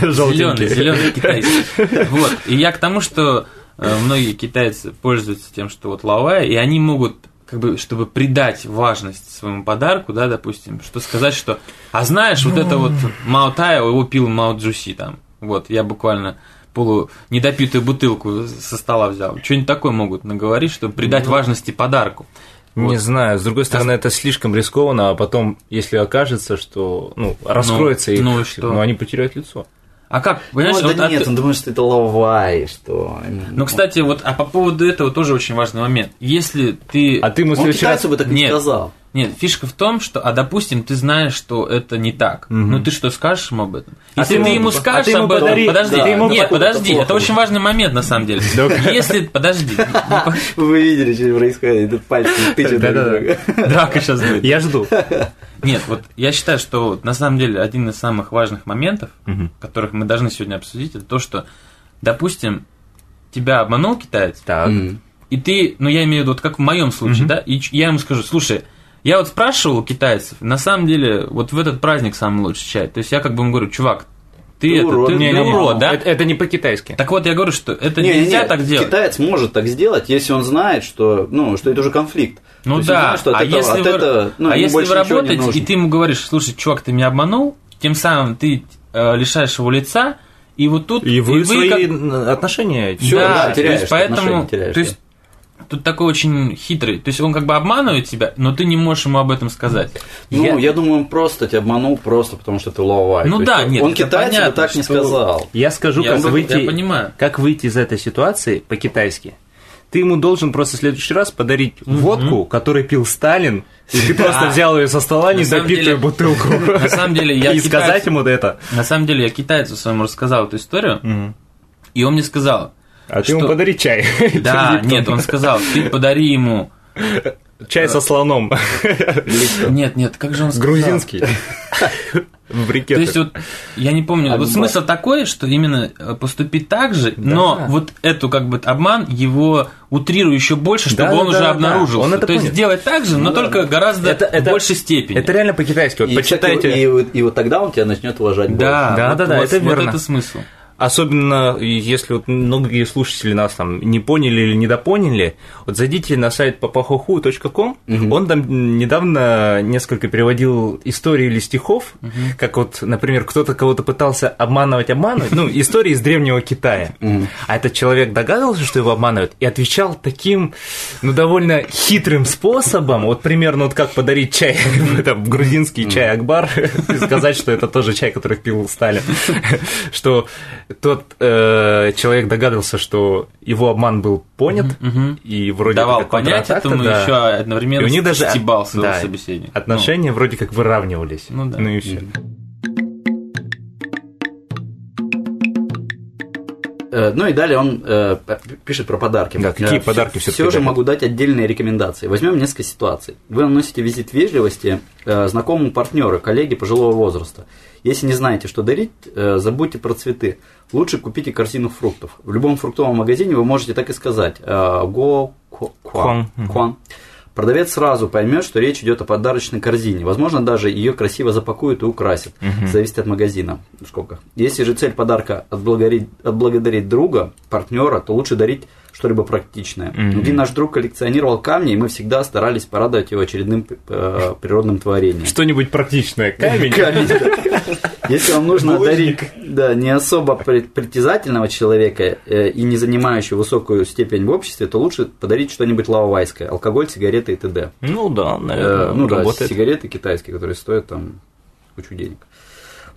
Зеленый, Желтенькие. зеленый китайский. Вот. И я к тому, что э, многие китайцы пользуются тем, что вот лавая, и они могут как бы, чтобы придать важность своему подарку, да, допустим, что сказать, что, а знаешь, вот это вот Мао Тайо, его пил Мао Джуси там, вот, я буквально полу недопитую бутылку со стола взял. Что-нибудь такое могут наговорить, чтобы придать важности подарку. Не Вот. знаю, с другой стороны, это слишком рискованно, а потом, если окажется, что ну, раскроется их, ну что? ну, они потеряют лицо. А как, Ну, понимаешь, да вот от- нет, он думает, что это лавай, что... Ну, кстати, вот, а по поводу этого тоже очень важный момент. Если ты... А ты ему Он следующий раз... бы так не Нет. сказал. Нет, фишка в том, что, а допустим, ты знаешь, что это не так. Ну ты что скажешь ему об этом? А Если ты ты, ему- ему а скажешь ты ему об этом, подари- подожди, да, нет, это подожди, плохо. это очень важный момент на самом деле. (laughs) Если, подожди, (laughs) Вы видели, что происходит, друг Да-да-да. друга. драка сейчас будет. Я жду. Нет, вот я считаю, что на самом деле один из самых важных моментов, которых мы должны сегодня обсудить, это то, что, допустим, тебя обманул китаец, Так. И ты, ну я имею в виду, вот как в моем случае, да, и я ему скажу, слушай, я вот спрашивал у китайцев, на самом деле, вот в этот праздник самый лучший чай. То есть я как бы ему говорю, чувак, ты, Ты это, урод. ты, ты Не-не-не. урод, да? Это, это не по-китайски. Так вот, я говорю, что это Не, не, нельзя не, так делать. Китаец может так сделать, если он знает, что, ну, что это уже конфликт. Ну То есть он да, знает, что а этого- если, вы, этого, ну, а если вы не работаете, и ты ему говоришь, слушай, чувак, ты меня обманул, тем самым ты э, лишаешь его лица, и вот тут... И вы свои как- отношения... Всё, да, да, то теряешь, есть поэтому, отношения теряешь, то есть тут такой очень хитрый, то есть он как бы обманывает тебя, но ты не можешь ему об этом сказать. Ну, я... думаю, он просто тебя обманул, просто потому что ты ловай. Ну То да, есть нет, Он китайцу понятно, так не сказал. Я скажу, Я как выйти, я понимаю. как выйти из этой ситуации по-китайски. Ты ему должен просто в следующий раз подарить водку, которую пил Сталин, и ты (laughs) просто взял ее со стола, недопитую деле- бутылку. (laughs) На самом деле, я И сказать ему это. На самом деле, я китайцу своему рассказал эту историю, и он мне сказал, А ты ему Что? подари чай. (laughs) да, нет, он сказал, ты подари ему... Чай со слоном. Нет, нет, как же он сказал? Грузинский. (laughs) В То есть брикетах. вот, я не помню, вот смысл такой, что именно э, поступить так же, но вот эту как бы обман его утрирую еще больше, чтобы Да, он да, уже да, обнаружился. он это То есть сделать так же, но Ну да. только гораздо Это- это- в большей степени. Это реально по-китайски. Вот И, кстати, почитайте. и, вот- и вот тогда он тебя начнет уважать Да, Да, вот- да, да, вот- это вот верно. это смысл. Особенно, если вот многие слушатели нас там не поняли или недопоняли, вот зайдите на сайт papahohu.com, он там недавно несколько переводил истории или стихов, как вот, например, кто-то кого-то пытался обманывать, обманывать, ну, истории из Древнего Китая. А этот человек догадывался, что его обманывают, и отвечал таким, ну, довольно хитрым способом, вот примерно вот как подарить чай, (laughs) там, грузинский чай Акбар, (laughs) и сказать, что это тоже чай, который пил Сталин, (laughs) что тот э, человек догадался, что его обман был понят, и вроде Давал как понять этому, да. еще одновременно И у них даже стебал своего да, собеседника. Отношения вроде как выравнивались. Ну да. Ну и все. Э, Ну и далее он э, пишет про подарки. Да, какие подарки Все всё-таки же могу дать отдельные рекомендации. Возьмем несколько ситуаций. Вы наносите визит вежливости э, знакомому партнеру, коллеге пожилого возраста. Если не знаете, что дарить, э, забудьте про цветы. Лучше купите корзину фруктов. В любом фруктовом магазине вы можете так и сказать. э, Го Куан. куан. Продавец сразу поймет, что речь идет о подарочной корзине. Возможно, даже ее красиво запакуют и украсят. Зависит от магазина. В скобках. Если же цель подарка отблагодарить, отблагодарить друга, партнера, то лучше дарить что-либо практичное. Один наш друг коллекционировал камни, и мы всегда старались порадовать его очередным э, природным творением. Что-нибудь практичное. Камень. Камень. (laughs) Если вам нужно одарить да, не особо при- притязательного человека э, и не занимающего высокую степень в обществе, то лучше подарить что-нибудь лавовайское. Алкоголь, сигареты и т.д. Ну да, наверное, Э, ну да, работает. сигареты китайские, которые стоят там кучу денег.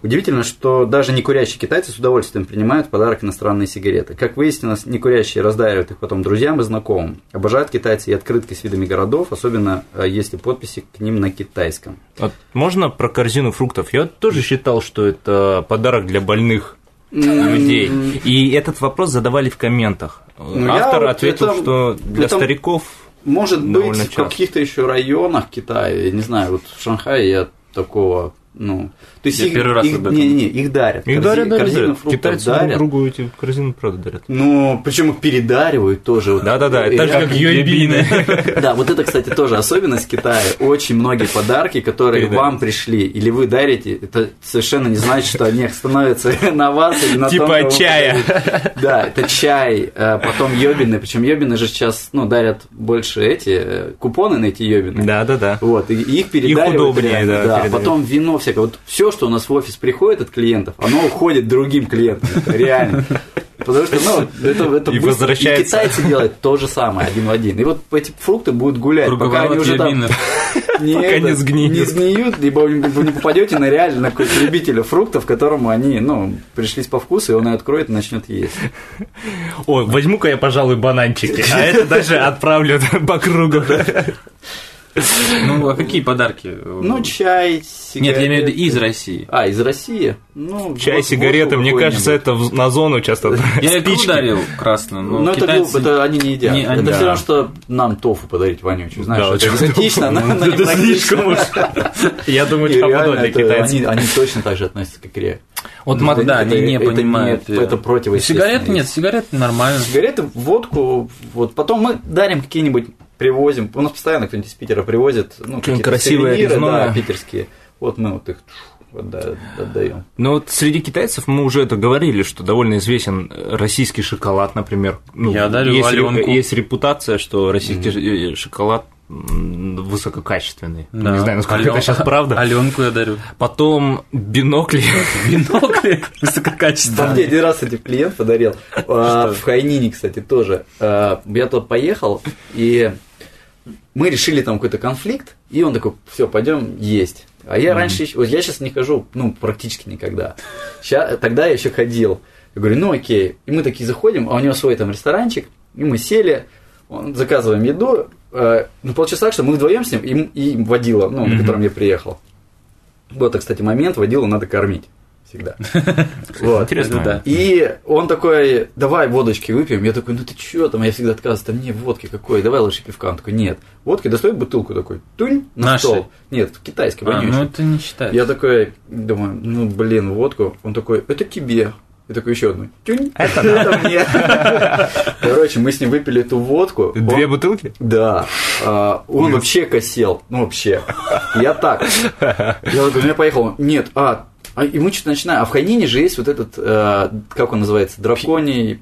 Удивительно, что даже некурящие китайцы с удовольствием принимают в подарок иностранные сигареты. Как выяснилось, некурящие раздаривают их потом друзьям и знакомым. Обожают китайцы и открытки с видами городов, особенно э, если подписи к ним на китайском. Вот можно про корзину фруктов? Я тоже считал, что это подарок для больных людей. И этот вопрос задавали в комментах. Ну, я Автор вот ответил, это- что для это- стариков Может Довольно быть, в часто. каких-то еще районах Китая, я не знаю, вот в Шанхае я такого, ну, то есть Я их, первый раз их- об этом. не, не, их дарят, их Корзи- дарят, дарят, корзину дарят. фруктов Китайцы друг дарят. другу эти корзины правда дарят. Ну, причем их передаривают тоже. Да-да-да, так же, как- йойбины. (laughs) Да, вот это, кстати, тоже особенность Китая. Очень многие подарки, которые вам пришли или вы дарите, это совершенно не значит, что они становятся (laughs) на вас или на Типа чая. Да, это чай, э, потом йобины. Причем йобины же сейчас ну, дарят больше эти э, купоны на эти йобины. Да-да-да. Вот, и и их передаривают. удобнее, реально, да, передают. Потом вино всякое. Вот все, что у нас в офис приходит от клиентов, оно уходит другим клиентам. Реально. Потому что, ну, это, это И быстро. возвращается. И китайцы делают то же самое, один в один. И вот эти фрукты будут гулять, пока они уже там (laughs) не, Пока это, не сгниют. не сгниют, либо вы не попадете на реально на какого-то любителя фруктов, которому они, ну, пришлись по вкусу, и он ее откроет и начнет есть. Ой, возьму-ка я, пожалуй, бананчики. А это даже отправлю (laughs) по кругу. Ну, а какие подарки? Ну, чай, сигареты. Нет, я имею в виду из России. А, из России? Ну, Чай, вот сигареты, мне кажется, это на зону часто. Я (laughs) икру Спички. дарил красную, но Ну, это, китайцы... глупо, это они не едят. Не, они- это да. все равно, что нам тофу подарить вонючую. Знаешь, Да, это экзотично, но, но Это слишком уж. (laughs) Я думаю, что реально, для это- китайцев. они, точно так же относятся к икре. Вот Ну, да, это- они не это понимают. не- это противоестественно. Сигареты нет, сигареты нормально. Сигареты, водку, вот потом мы дарим какие-нибудь, привозим. У нас постоянно кто-нибудь из Питера привозит, ну, какие-то красивое сувениры, резное. да, питерские. Вот мы вот их отда- отдаем. Ну вот среди китайцев мы уже это говорили, что довольно известен российский шоколад, например. Ну, Я дарю есть, ре- есть репутация, что российский э, шоколад высококачественный. Да. Не знаю, насколько Алё- это сейчас правда. Аленку я дарю. Потом бинокли. (laughs) Бинокли (laughs) высококачественные. мне один раз, кстати, клиент подарил. (laughs) А, В Хайнине, кстати, тоже. А, Я туда поехал, и мы решили там какой-то конфликт, и он такой, все, пойдем есть. А я раньше, вот я сейчас не хожу, ну, практически никогда. Ща- тогда я еще ходил. Я говорю, ну окей. И мы такие заходим, а у него свой там ресторанчик, и мы сели, он- заказываем еду. Э, Ну, получилось так, что мы вдвоем с ним, и, и водила, ну, на котором я приехал. Вот, это, кстати, момент, водилу надо кормить всегда. (laughs) Вот. Интересно. да. И он такой, давай водочки выпьем. Я такой, ну ты чё там? Я всегда отказываюсь, там не водки какой, давай лучше пивка. Он такой, нет. Водки достает бутылку такой, тунь, на Нашей? стол. Нет, китайский, А, вонючий. ну это не считается. Я такой, думаю, ну блин, водку. Он такой, это тебе. Я такой, еще одну. Тюнь, это, мне. Короче, мы с ним выпили эту водку. Две Он- бутылки? да. А, он вообще косел. Ну, вообще. Я так. Я такой, ну я поехал. Нет, а, а, и мы что-то начинаем. А в Хайнине же есть вот этот, э, как он называется, драконий...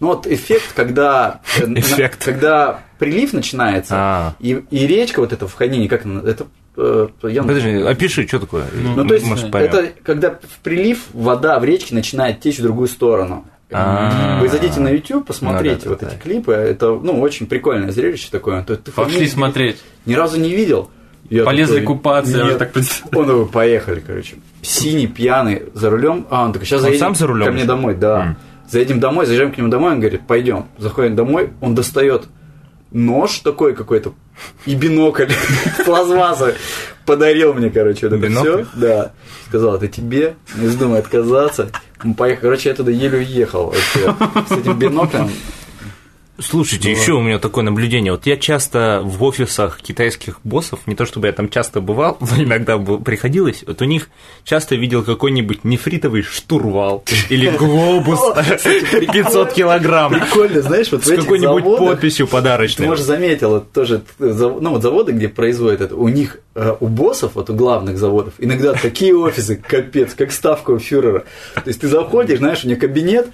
Ну, вот эффект, когда... э, на- Эффект. Когда прилив начинается, А. и, и речка вот эта в Хайнине, как она... Это, я- Подожди, опиши, что такое? ну, то есть, Может, это когда в прилив вода в речке начинает течь в другую сторону. А. Вы зайдите на YouTube, посмотрите Ну, вот эти клипы. Это, ну, очень прикольное зрелище такое. То есть ты Пошли фамилии смотреть. Ни разу не видел. Я Полезли такой, купаться, я «Нет». уже так представляю. Он такой, поехали, короче. Синий, пьяный, за рулем. А, он такой, сейчас Он заедем сам за рулем ко мне домой, да. Заедем домой, заезжаем к нему домой, он говорит, пойдем. Заходим домой, он достает нож такой какой-то и бинокль (laughs) с плазмаса подарил мне, короче, вот это Бинокль? все. Да. Сказал, это тебе, не вздумай отказаться. Мы поехали, короче, я туда еле уехал вообще. С этим биноклем. Слушайте, еще у меня такое наблюдение. Вот я часто в офисах китайских боссов, не то чтобы я там часто бывал, но иногда приходилось, вот у них часто видел какой-нибудь нефритовый штурвал или (laughs) глобус 500 (laughs) килограмм Прикольно, знаешь, вот с какой-нибудь подписью Ты, подарочной. может, заметил, это тоже, зав- ну, вот заводы, где производят это, у них, э, у боссов, вот у главных заводов, иногда такие офисы, капец, как ставка у фюрера. То есть ты заходишь, знаешь, у них кабинет,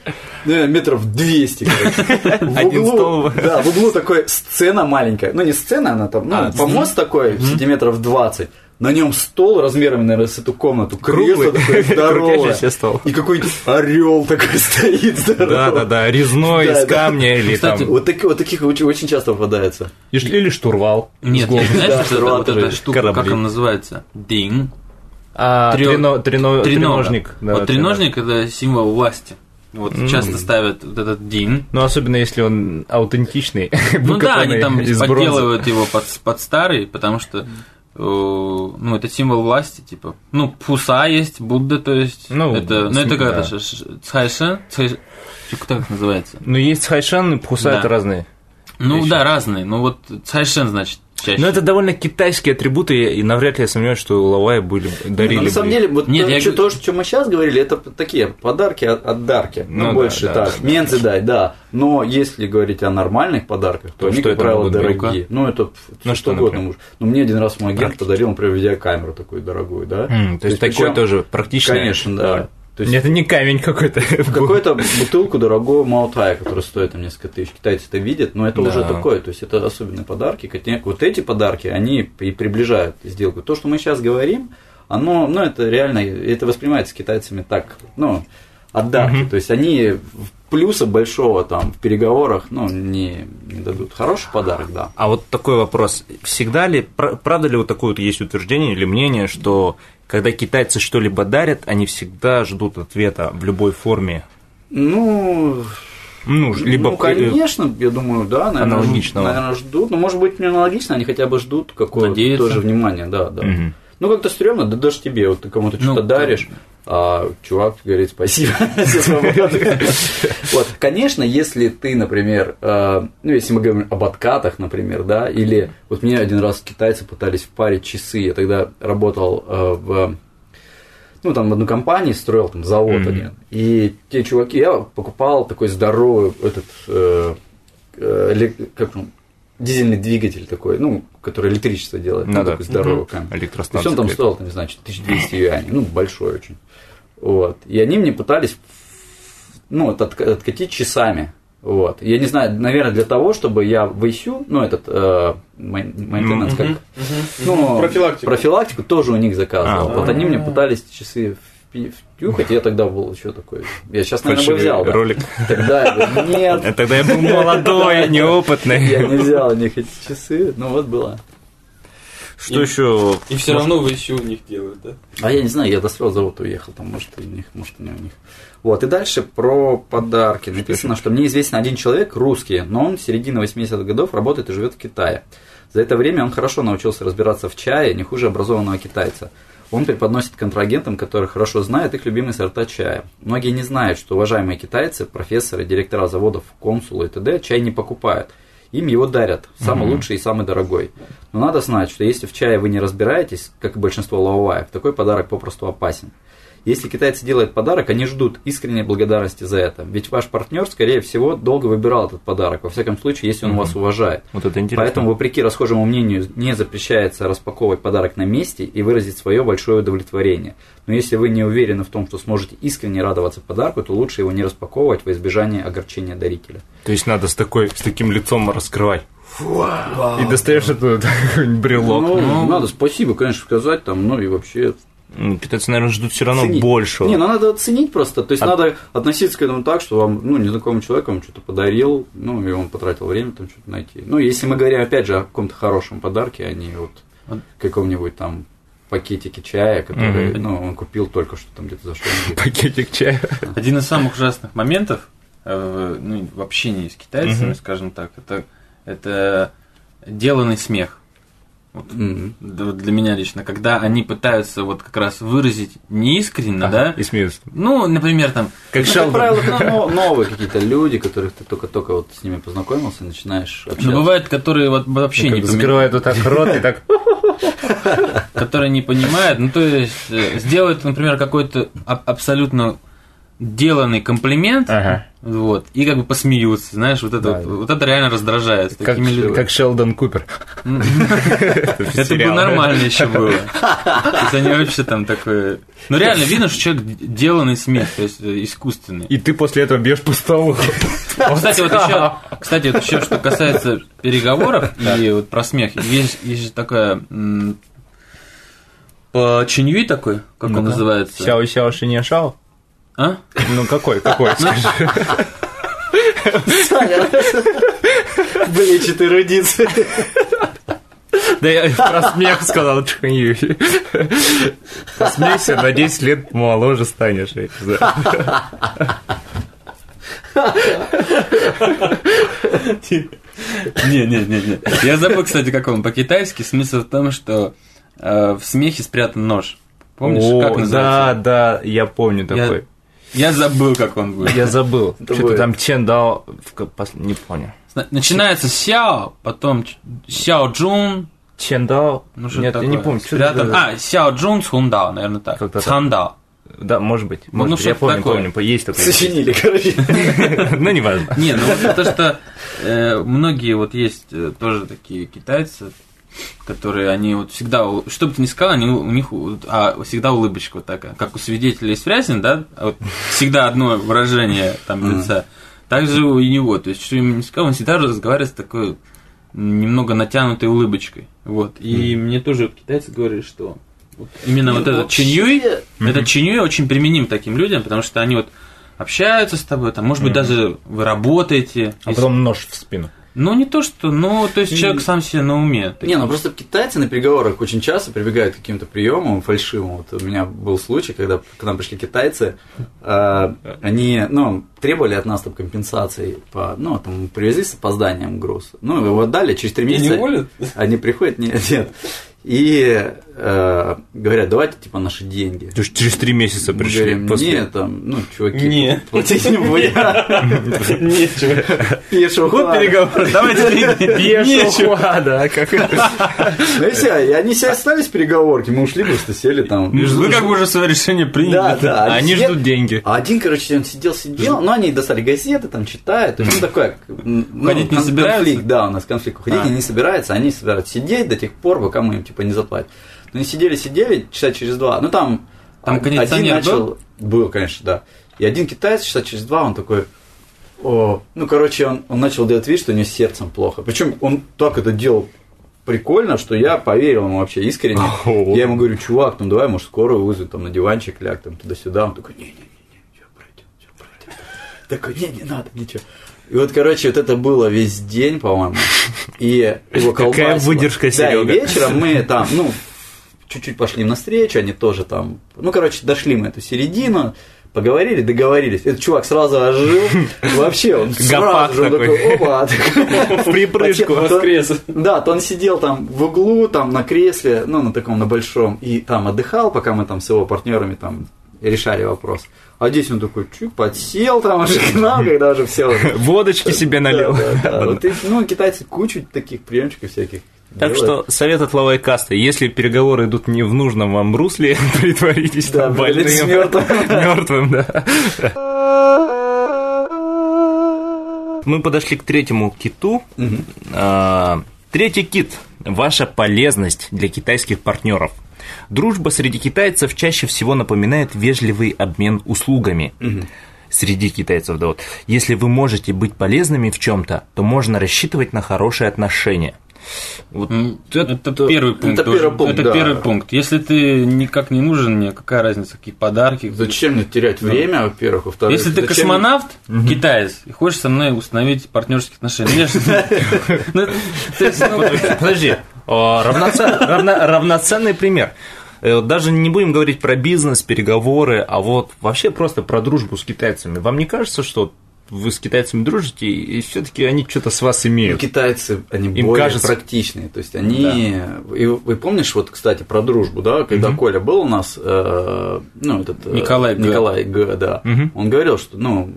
наверное, метров 200, короче. В Один углу. Да, в углу такой сцена маленькая. Ну, не сцена, она там, ну, А, помост такой, сантиметров 20. на нем стол размером, наверное, с эту комнату, кресло такое (laughs) здоровое, стол. и какой-то орел такой (laughs) стоит здоровый. Да, да, да, резной Да, из да. камня или Кстати, там. Вот, таки- вот таких очень, очень часто попадается. Или штурвал. Нет, знаешь, Да, это, вот (laughs) штурвал эта штука, как он называется? Динг. А, Трё- трино- трино- Тренога. треножник. да, вот треножник это символ власти. Вот часто ставят вот этот дин. Ну, особенно если он аутентичный, (laughs) Ну да, они там подделывают его под, под старый, потому что э, ну, это символ власти, типа. Ну, Пуса есть, Будда, то есть. Ну, это, ну, это как да. это, Цхайшен, Цхай- как это называется? Ну, есть хайшан и пхуса, Да. это разные. Ну Вещи. да, разные. Ну вот Цхайшен, значит, чаще. Но это довольно китайские атрибуты, и навряд ли я сомневаюсь, что у Лавая были, дарили Ну, на самом бы. деле, вот Нет, то, я что, говорю- то, что мы сейчас говорили, это такие подарки от, от дарки. Ну, Ну да, больше да. так. Мензы дать, да. Но если говорить о нормальных подарках, то То они, что как правило, дорогие. Ну, это Ну, что угодно. может. Ну, мне один раз мой агент подарил, например, видеокамеру такую дорогую, да. М, то есть такое причём- тоже практичное. Конечно, да. То есть Это не камень какой-то. (laughs) какую-то бутылку дорогого Маутая, которая стоит там несколько тысяч. Китайцы это видят, но это Да. уже такое. То есть это особенные подарки. Вот эти подарки, они и приближают сделку. То, что мы сейчас говорим, оно, ну, это реально, это воспринимается китайцами так, ну, отдавки. То есть они плюса большого там в переговорах, ну, не, не дадут. Хороший подарок, да. А вот такой вопрос. Всегда ли, пра- правда ли вот такое вот есть утверждение или мнение, что когда китайцы что-либо дарят, они всегда ждут ответа в любой форме? Ну, Ну, либо ну, конечно, я думаю, да, наверное, Аналогичного. наверное, ждут. Ну, может быть, не аналогично, они хотя бы ждут какого-то Надеются. тоже внимания, да, да. Мгм. Ну, как-то стрёмно, да даже тебе, вот ты кому-то Ну, что-то даришь, а чувак говорит спасибо. (laughs) Вот, конечно, если ты, например, э, ну, если мы говорим об откатах, например, да, или вот мне один раз китайцы пытались впарить часы, я тогда работал э, в ну, там, в одну компанию строил там завод Мгм. один. И те чуваки, я покупал такой здоровый этот, э, э, как он, дизельный двигатель такой, ну, который электричество делает, Ну ну, да. такой здоровый Мгм. камень. То есть Электростанция. он там стоил, там, не знаю, 1200 юаней, ну, большой очень. Вот. И они мне пытались, ну, вот, отка- откатить часами. Вот. Я не знаю, наверное, для того, чтобы я в ИСЮ, ну, этот, э, maintenance, как, ну, Профилактику. профилактику тоже у них заказывал. А, вот они мне пытались часы втюхать, я тогда был еще такой. Я сейчас, наверное, бы Фальшивый взял. да. ролик. Тогда я говорю, нет, Тогда я был молодой, (laughs) я неопытный. не взял у них эти часы. Ну вот было. Что еще? И все равно вы еще у них делают, да? А я не знаю, я достроил завод и уехал, там, может, и у них, может, не у них. Вот, и дальше про подарки. Написано, что мне известен один человек, русский, но он с середины 80-х годов работает и живет в Китае. За это время он хорошо научился разбираться в чае, не хуже образованного китайца. Он преподносит контрагентам, которые хорошо знают их любимые сорта чая. Многие не знают, что уважаемые китайцы, профессоры, директора заводов, консулы и т.д. чай не покупают. Им его дарят, самый лучший и самый дорогой. Но надо знать, что если в чае вы не разбираетесь, как и большинство лаоваев, такой подарок попросту опасен. Если китайцы делают подарок, они ждут искренней благодарности за это. Ведь ваш партнер, скорее всего, долго выбирал этот подарок, во всяком случае, если он вас уважает. Вот это интересно. Поэтому, вопреки расхожему мнению, не запрещается распаковывать подарок на месте и выразить свое большое удовлетворение. Но если вы не уверены в том, что сможете искренне радоваться подарку, то лучше его не распаковывать во избежание огорчения дарителя. То есть надо с, такой, с таким лицом раскрывать. И достаешь этот (laughs) брелок. Ну, надо спасибо, конечно, сказать там, ну и вообще Китайцы, наверное, ждут все равно ценить. большего. Не, ну надо оценить просто. То есть А- надо относиться к этому так, что вам, ну, незнакомый человек вам что-то подарил, ну, и он потратил время там что-то найти. Ну, если мы говорим, опять же, о каком-то хорошем подарке, а не вот Вот. каком-нибудь там пакетике чая, который, Мгм. ну, он купил только что там где-то зашел. (laughs) Пакетик чая. Один из самых ужасных моментов э, в, ну, в общении с китайцами, скажем так, это, это деланный смех. Вот, вот для меня лично, когда они пытаются вот как раз выразить неискренно, Ага, да, И смеются. ну, например, там, Как Ну, как правило, (laughs) но- новые какие-то люди, которых ты только-только вот с ними познакомился, начинаешь общаться. ну, бывают, которые вот вообще не, Как поми- закрывает вот так рот и так. (laughs) которые не понимают, ну, то есть, э, сделают, например, какой-то аб- абсолютно деланный комплимент, Ага. вот, и как бы посмеются, знаешь, вот это, Да. вот, вот это реально раздражает. Как, такими как Шелдон Купер. (laughs) Это бы нормально еще было. То есть они вообще там такое... Ну реально видно, что человек деланный смех, то есть э, искусственный. И ты после этого бьешь по столу. Кстати, вот еще, кстати, вот еще, что касается переговоров и вот про смех, есть, есть же такая по Чинюи такой, как он Ну-ка. называется? Сяо Сяо Шао? А? Ну какой, какой, скажи. Блечет эрудиция. Да я про смех сказал. Посмейся, на 10 лет моложе станешь. я не знаю. Не, не, не, не. Я забыл, кстати, как он по-китайски. Смысл в том, что э, в смехе спрятан нож. Помнишь, О, как Да, называется? да, я помню такой. Я забыл, как он будет. Я забыл. Что-то там Чен дал, не понял. Начинается с Сяо, потом Сяо Джун. Чен дал? Ну, что Нет, такое? я не помню. что Спрятан. это? А, Сяо Джун Цундао, наверное, так. Как-то так. Цандао. Да, может быть. Ну, Может ну, быть. Я помню, такое. помню. Есть такой. Сочинили, короче. (laughs) Ну, неважно. Не, ну вот то, что э, многие вот есть э, тоже такие китайцы, которые они вот всегда, что бы ты ни сказал, они, у них а, всегда улыбочка вот такая, как у свидетеля из Фрязин, да, а вот всегда одно выражение там лица. Также у него, то есть что ему не сказал, он всегда разговаривает с такой немного натянутой улыбочкой, вот. И мне тоже вот китайцы говорили, что вот именно вот этот Вообще, Чиньюй, этот Чиньюй очень применим таким людям, потому что они вот общаются с тобой, там, может быть, даже вы работаете. А если- потом нож в спину. Ну, не то, что, ну, то есть человек сам себе на уме. Не, ну просто китайцы на переговорах очень часто прибегают к каким-то приемам фальшивым. Вот у меня был случай, когда к нам пришли китайцы, э, они, ну, требовали от нас там компенсации по, ну, там, привезли с опозданием груз. Ну, его отдали, через три И месяца не уволят? они приходят, нет, нет. И э, говорят, давайте, типа, наши деньги. То есть через три месяца Мы пришли. говорим, после- нет, там, ну, чуваки, Не. платить не будем. (laughs) Нечего. Ход ладно. переговоры, давайте Пешего, да, как Ну и все, и они все остались в переговорке, мы ушли, просто сели там. Вы как бы уже свое решение приняли. Да, да. Они ждут деньги. А один, короче, он сидел, сидел, ну, они достали газеты, там, читают, то есть, ну, такой, ну, Уходить не собираются? конфликт, да, у нас конфликт, уходить А. не собираются, они собираются сидеть до тех пор, пока мы им, типа, не заплатим. Ну, они сидели, сидели, часа через два, ну, там, Там один начал, был, конечно, да, и один китаец часа через два, он такой, о, ну, короче, он, он начал делать вид, что у него с сердцем плохо, причем он так это делал прикольно, что я поверил ему вообще искренне. Я ему говорю, чувак, ну давай, может, скорую вызовем, там, на диванчик ляг, там, туда-сюда. Он такой, не-не-не, все пройдет, все пройдет. Такой, не, не надо, ничего. И вот, короче, вот это было весь день, по-моему. И его Какая колбасило. выдержка, Да, и Серега. вечером мы там, ну, чуть-чуть пошли им навстречу, они тоже там, ну, короче, дошли мы эту середину, поговорили, договорились. Этот чувак сразу ожил, (laughs) вообще, он сразу же, такой. такой, опа, (laughs) В припрыжку. Воскрес. Да, то он сидел там в углу, там на кресле, ну, на таком, на большом, и там отдыхал, пока мы там с его партнерами там решали вопрос. А здесь он такой, чуть подсел там аж к нам, когда уже все. (laughs) Водочки себе налил. Ну, китайцы кучу таких приемчиков всяких. Так что совет от лавой касты. Если переговоры идут не в нужном вам русле, (laughs) притворитесь Да, там больным. Мертвым, (laughs) да. Мы подошли к третьему киту. А, Третий кит. Ваша полезность для китайских партнеров. Дружба среди китайцев чаще всего напоминает вежливый обмен услугами. Среди китайцев, да вот. Если вы можете быть полезными в чем-то, то можно рассчитывать на хорошие отношения. Вот М, это- Это, первый пункт. это тоже. первый пункт, Это да. первый пункт. Если ты никак не нужен мне, какая разница, какие подарки. Зачем мне терять время, во-первых, во-вторых? Если ты зачем- космонавт, китаец, и хочешь со мной установить партнерские отношения. (laughs) Ну, ну, Подожди, равно- равноценный пример. Э, Даже не будем говорить про бизнес, переговоры, а вот вообще просто про дружбу с китайцами. Вам не кажется, что вы с китайцами дружите, и все-таки они что-то с вас Ну, имеют? китайцы, они Им более кажется- практичные. То есть они. И вы помнишь, вот, кстати, про дружбу, да, когда Коля был у нас, э, ну, этот. э, Николай Г. Николай Г, да. Мгм. Он говорил, что, ну,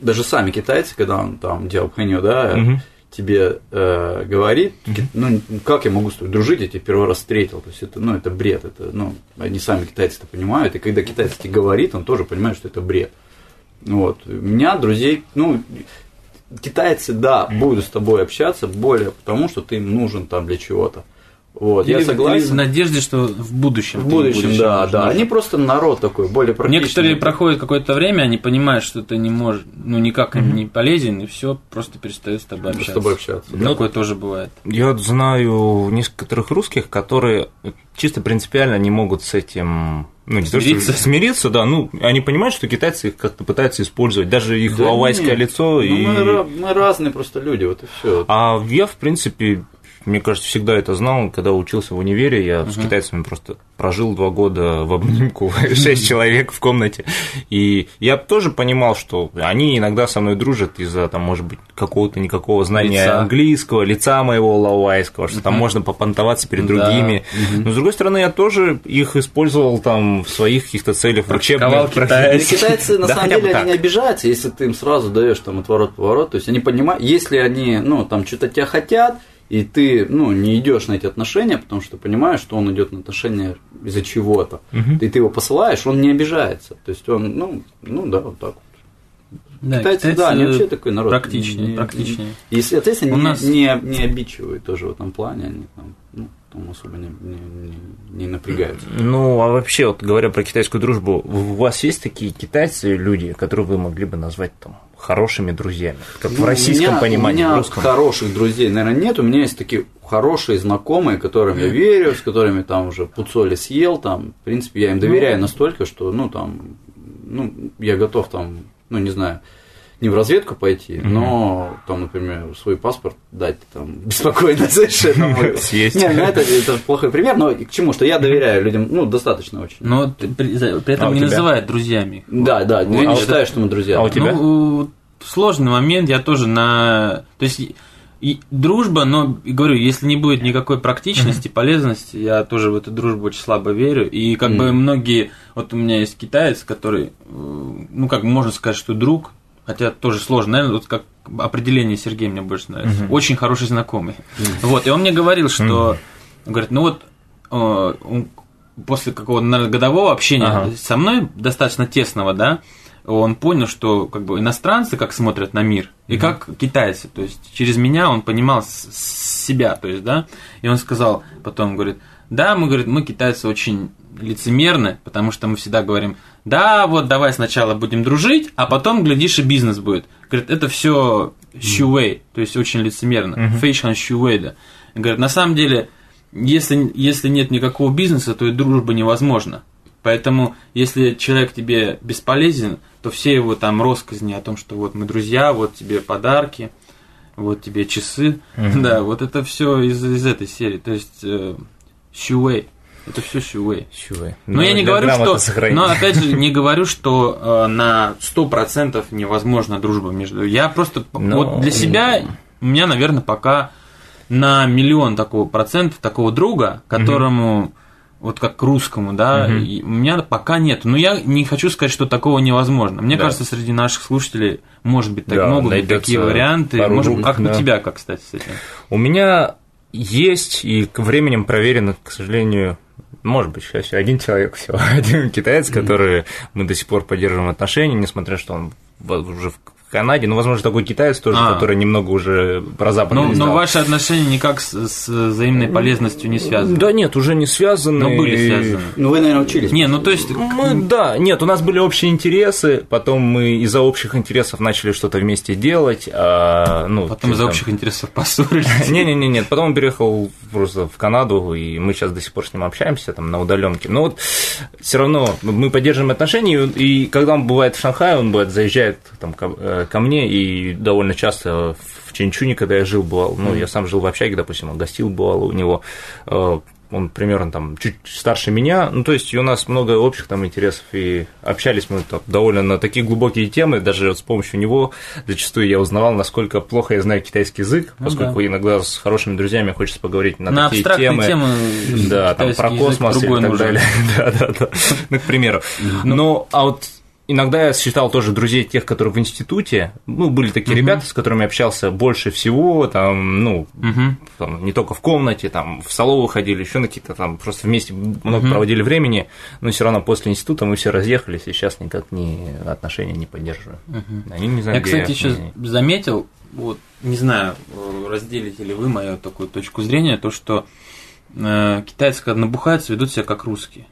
даже сами китайцы, когда он там делал пханью, да, Мгм. тебе э, говорит, ну, как я могу с тобой дружить, я тебя первый раз встретил. То есть это, ну, это бред. Это, ну, они сами китайцы это понимают. И когда китайец тебе говорит, он тоже понимает, что это бред. Вот. У меня друзей, ну, китайцы, да, будут с тобой общаться более потому, что ты им нужен там для чего-то. Вот, я Или- согласен. или в надежде, что в будущем. В будущем, да, да. нужен. Они просто народ такой, более практичный. Некоторые проходят какое-то время, они понимают, что ты не можешь, ну никак им не полезен, и все, просто перестают с тобой с общаться. тобой общаться. Ну, Такое тоже бывает. Я знаю некоторых русских, которые чисто принципиально не могут с этим ну, не то, Смириться? что смириться, да, ну, они понимают, что китайцы их как-то пытаются использовать, даже их Да лавайское нет. лицо. Ну, и... мы, мы разные просто люди, вот и все. А я, в принципе, мне кажется, всегда это знал, когда учился в универе, я с китайцами просто прожил два года в обнимку, (laughs) шесть человек в комнате, и я тоже понимал, что они иногда со мной дружат из-за, там, может быть, какого-то никакого знания Лица. английского, лица моего лауайского, что там можно попонтоваться перед Да. другими, но, с другой стороны, я тоже их использовал там в своих каких-то целях, в учебных, китайцы на Да самом деле они не обижаются, если ты им сразу даешь там отворот поворот. То есть они понимают, если они, ну, там что-то тебя хотят, и ты, ну, не идешь на эти отношения, потому что понимаешь, что он идет на отношения из-за чего-то, и ты его посылаешь, он не обижается. То есть он, ну, ну да, вот так. вот. Да, Китайцы, да, они вообще такой народ. Практичнее, Не- практичнее. И, соответственно, У не, нас- не, не обидчивые тоже в этом плане, они там, ну, там особо не, не, не- напрягаются. Ну, а вообще, вот говоря про китайскую дружбу, у вас есть такие китайцы, люди, которые вы могли бы назвать там хорошими друзьями, как в Ну, российском у меня, понимании, У меня в русском? хороших друзей, наверное, нет. У меня есть такие хорошие знакомые, которым я верю, с которыми там уже пуцоли съел, там, в принципе, я им доверяю настолько, что, ну, там, ну, я готов там, ну, не знаю, не в разведку пойти, но там, например, свой паспорт дать там (laughs) беспокойно совершенно. (laughs) Съесть. Не, ну это, это плохой пример, но к чему, что я доверяю людям, ну, достаточно очень. Но ты при, при этом А не тебя? называют друзьями. Да, да, я а не считаю, что мы друзья. а у тебя? Ну, сложный момент, я тоже на... То есть и- дружба, но, говорю, если не будет никакой практичности, полезности, я тоже в эту дружбу очень слабо верю. И как бы Мгм. многие... Вот у меня есть китаец, который, э, ну, как можно сказать, что друг, хотя тоже сложно, наверное, вот как определение Сергея мне больше нравится. Очень хороший знакомый. Вот, и он мне говорил, что... Он говорит, ну вот э, он после какого-то наверное, годового общения Ага. со мной достаточно тесного, да, он понял, что как бы иностранцы как смотрят на мир и как китайцы, то есть через меня он понимал себя, то есть, да, и он сказал потом, говорит, да, мы, говорит, мы китайцы очень лицемерны, потому что мы всегда говорим, да, вот давай сначала будем дружить, а потом, глядишь, и бизнес будет. Говорит, это все щуэй, то есть очень лицемерно, щуэй, да. Говорит, на самом деле, если, если нет никакого бизнеса, то и дружба невозможна. Поэтому, если человек тебе бесполезен, то все его там россказни о том, что вот мы друзья, вот тебе подарки, вот тебе часы, да, вот это все из, из этой серии. То есть, э, щуэй. Это все щуэй. Чего? Но я не говорю, что, но опять же не говорю, что э, на сто процентов невозможна дружба между. Я просто Но- вот для себя у меня, наверное, пока на миллион такого процентов такого друга, которому вот как к русскому, да, и у меня пока нет. Но я не хочу сказать, что такого невозможно. Мне Да. кажется, среди наших слушателей может быть так Да, могут быть такие варианты. Может, друг, как у да. тебя, как кстати, с этим? У меня есть, и временем проверено, к сожалению, может быть, сейчас один человек всего, (laughs) один китаец, который мы до сих пор поддерживаем отношения, несмотря что он уже в Канаде, ну, возможно, такой китаец тоже, А. который немного уже про Запад Но, не но ваши отношения никак с, с взаимной полезностью не связаны. Да нет, уже не связаны. Но были связаны. Ну, вы, наверное, учились. Не, ну то есть Мы, да, нет, у нас были общие интересы, потом мы из-за общих интересов начали что-то вместе делать, а, ну, Потом из-за там- общих интересов поссорились. (laughs) Не-не-не, нет. Потом он переехал просто в Канаду, и мы сейчас до сих пор с ним общаемся там на удаленке. Но вот все равно мы поддерживаем отношения, и когда он бывает в Шанхае, он бывает заезжает там ко, мне, и довольно часто в Ченчуне, когда я жил, бывал, ну, я сам жил в общаге, допустим, он гостил, бывал у него, э, он примерно там чуть старше меня, ну, то есть у нас много общих там интересов, и общались мы там довольно на такие глубокие темы, даже вот с помощью него зачастую я узнавал, насколько плохо я знаю китайский язык, Ну поскольку да. иногда с хорошими друзьями хочется поговорить на, На такие темы. темы. Да, там про космос и так далее. (laughs) Да, да, да. Ну, к примеру. Ну, а вот иногда я считал тоже друзей тех, которые в институте, ну, были такие ребята, с которыми общался больше всего, там, ну, Мгм. там, не только в комнате, там, в столовую ходили, еще на какие-то там, просто вместе много проводили времени, но все равно после института мы все разъехались, и сейчас никак не отношения не поддерживаю. Они не знаю, Я, кстати, еще они. заметил, вот, не знаю, разделите ли вы мою такую точку зрения, то, что э, китайцы, когда набухаются, ведут себя как русские.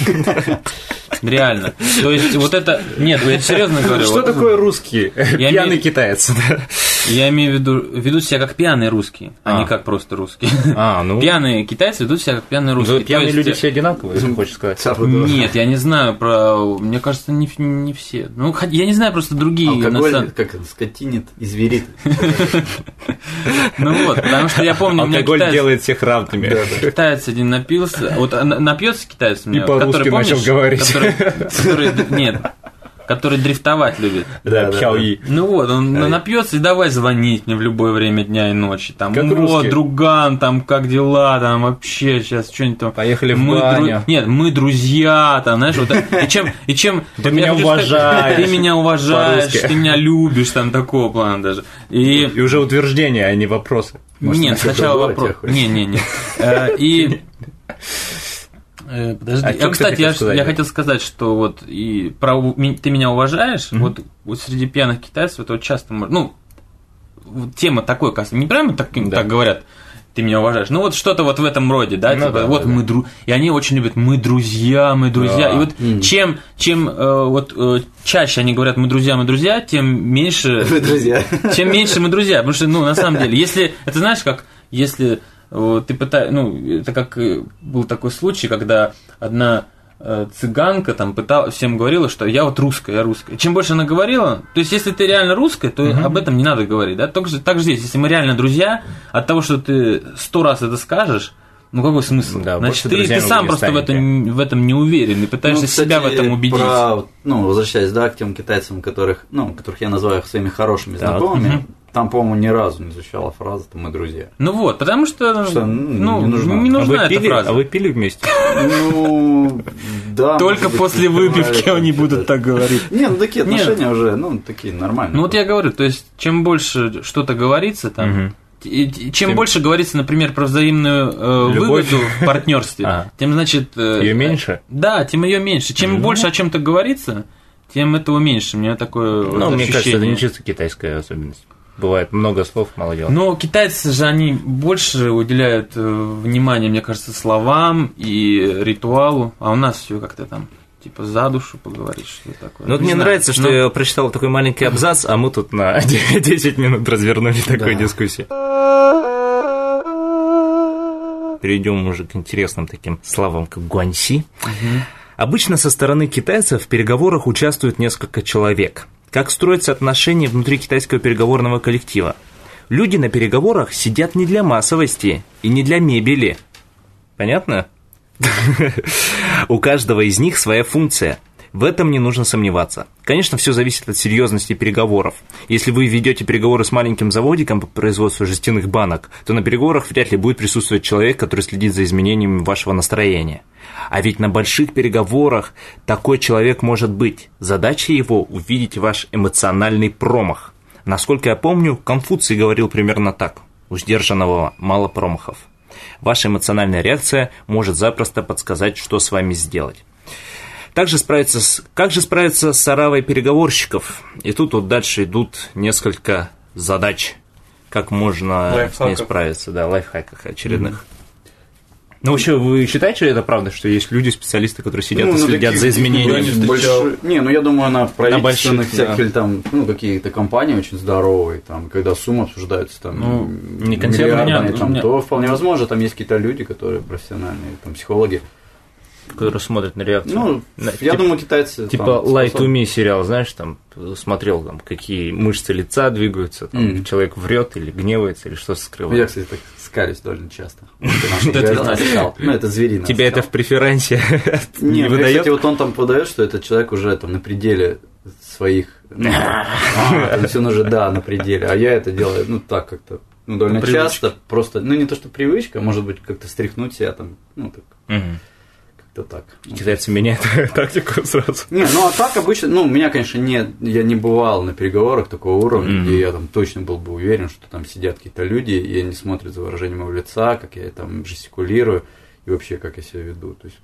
(laughs) Реально. То есть вот это... Нет, я серьезно говорю. Что такое русские? Я Пьяный китаец. Я имею в виду, ведут себя как пьяные русские, а, А. не как просто русские. А, ну. Пьяные китайцы ведут себя как пьяные Ну, русские. То Пьяные есть- люди все одинаковые, если хочешь сказать. Нет, я не знаю про... Мне кажется, не, не все. Ну, я не знаю просто другие. на Алкоголь, самом- как скотинит и зверит. (laughs) Ну вот, потому что я помню, Алкоголь китаец, делает всех равными. китаец один напился. Вот а, на- напьется китаец который, помнишь, начал говорить. Который- нет, который дрифтовать любит. Да, Да, да, Пхяои. Ну вот, он Ай. напьется и давай звонить мне в любое время дня и ночи. Там, Как вот, друган, там, как дела, там, вообще, сейчас что-нибудь там. Поехали в мы баню. Нет, мы друзья, там, знаешь, вот и чем, и чем (laughs) Ты меня уважаешь. ты меня уважаешь, ты меня любишь, там, такого плана даже. И И уже утверждения, а не вопросы. Может, нет, сначала вопрос. Не, не, не. Э, И (laughs) э, Подожди, а, ты кстати, я, сказать? я хотел сказать, что вот и про ты меня уважаешь, вот, вот среди пьяных китайцев это вот часто, мож- ну, вот тема такой, кажется, не прямо так, Да. так говорят, ты меня уважаешь, ну вот что-то вот в этом роде, да, Ну типа, да, вот да, мы дру, и они очень любят, мы друзья, мы друзья, Да. и вот Мгм. чем, чем э, вот э, чаще они говорят, мы друзья, мы друзья, тем меньше Вы друзья. чем меньше мы друзья. Потому что, ну, на самом деле, если. Это знаешь, как если ты пытаешься. Ну, это как э, был такой случай, когда одна э, цыганка там пыталась, всем говорила, что я вот русская, я русская. Чем больше она говорила, то есть, если ты реально русская, то об этом не надо говорить, да? Так же, так же здесь, если мы реально друзья, от того, что ты сто раз это скажешь, ну какой смысл? Да, Значит, ты, ты сам просто в, этом, в этом не уверен и пытаешься Ну, кстати, себя в этом убедить. про, ну, возвращаясь, да, к тем китайцам, которых, ну, которых я называю своими хорошими Так. знакомыми, Мгм. Там, по-моему, ни разу не звучала фраза «мы друзья». Ну вот, потому что, Что, ну, ну, не нужна. не А нужна вы эта пили? фраза. А вы пили вместе? Ну, да. Только после выпивки они будут так говорить. Не, ну такие отношения уже, ну, такие нормальные. Ну вот я говорю, то есть чем больше что-то говорится там, чем Тем- больше говорится, например, про взаимную э, Любовь. выгоду в (laughs) партнерстве, А. тем значит. э, Ее меньше? Да, тем ее меньше. Чем больше о чем-то говорится, тем этого меньше. У меня такое вот Ну, мне кажется, это ощущение. не чисто китайская особенность. Бывает много слов, мало дела. Но китайцы же они больше уделяют э, внимания, мне кажется, словам и ритуалу, а у нас все как-то там типа за душу поговорить, что такое. Ну, вот Не мне знаю. нравится, что Ну, я прочитал такой маленький абзац, а мы тут на (laughs) 10 минут развернули такую Да. дискуссию. Перейдем уже к интересным таким словам, как гуаньси. Обычно со стороны китайцев в переговорах участвует несколько человек. Как строятся отношения внутри китайского переговорного коллектива? Люди на переговорах сидят не для массовости и не для мебели. Понятно? (laughs) У каждого из них своя функция. В этом не нужно сомневаться. Конечно, все зависит от серьезности переговоров. Если вы ведете переговоры с маленьким заводиком по производству жестяных банок, то на переговорах вряд ли будет присутствовать человек, который следит за изменениями вашего настроения. А ведь на больших переговорах такой человек может быть. Задача его – увидеть ваш эмоциональный промах. Насколько я помню, Конфуций говорил примерно так. У сдержанного мало промахов. Ваша эмоциональная реакция может запросто подсказать, что с вами сделать. Также справиться с, как же справиться с оравой переговорщиков? И тут вот дальше идут несколько задач, как можно с ней Лайфхаков. справиться, да, лайфхаках очередных. Ну, вообще, вы считаете, что это правда, что есть люди, специалисты, которые сидят и ну, следят таких за изменениями? не большой- Не, ну я думаю, на правительственных больших, всяких да. или там, ну, какие-то компании очень здоровые, там, когда суммы обсуждаются, там, Ну, не миллиардные, нет, там, нет. то вполне возможно, там есть какие-то люди, которые профессиональные, там, психологи. Которые смотрят на реакцию. Ну, На- я тип- думаю, китайцы... Типа там Light to. Me сериал, знаешь, там смотрел, там, какие мышцы лица двигаются, там, Мгм. человек врет или гневается, или что Я, скрывает. кстати, так скалюсь довольно часто. (laughs) Ну, это звериный Тебя это в преферансе (laughs) не ну, выдает? кстати, вот он там подает, что этот человек уже там на пределе своих... (laughs) ну, а, то есть он уже, да, на пределе. А я это делаю, ну, так как-то, ну, довольно привычке. часто. Просто, ну, не то, что привычка, может быть, как-то стряхнуть себя там, ну, так, Мгм. Как-то так. Ну, Китайцы меняют (laughs) тактику сразу. Не, ну а так обычно, ну, у меня, конечно, нет, я не бывал на переговорах такого уровня, Мгм. где я там точно был бы уверен, что там сидят какие-то люди, и они смотрят за выражением моего лица, как я там жестикулирую, и вообще, как я себя веду. То есть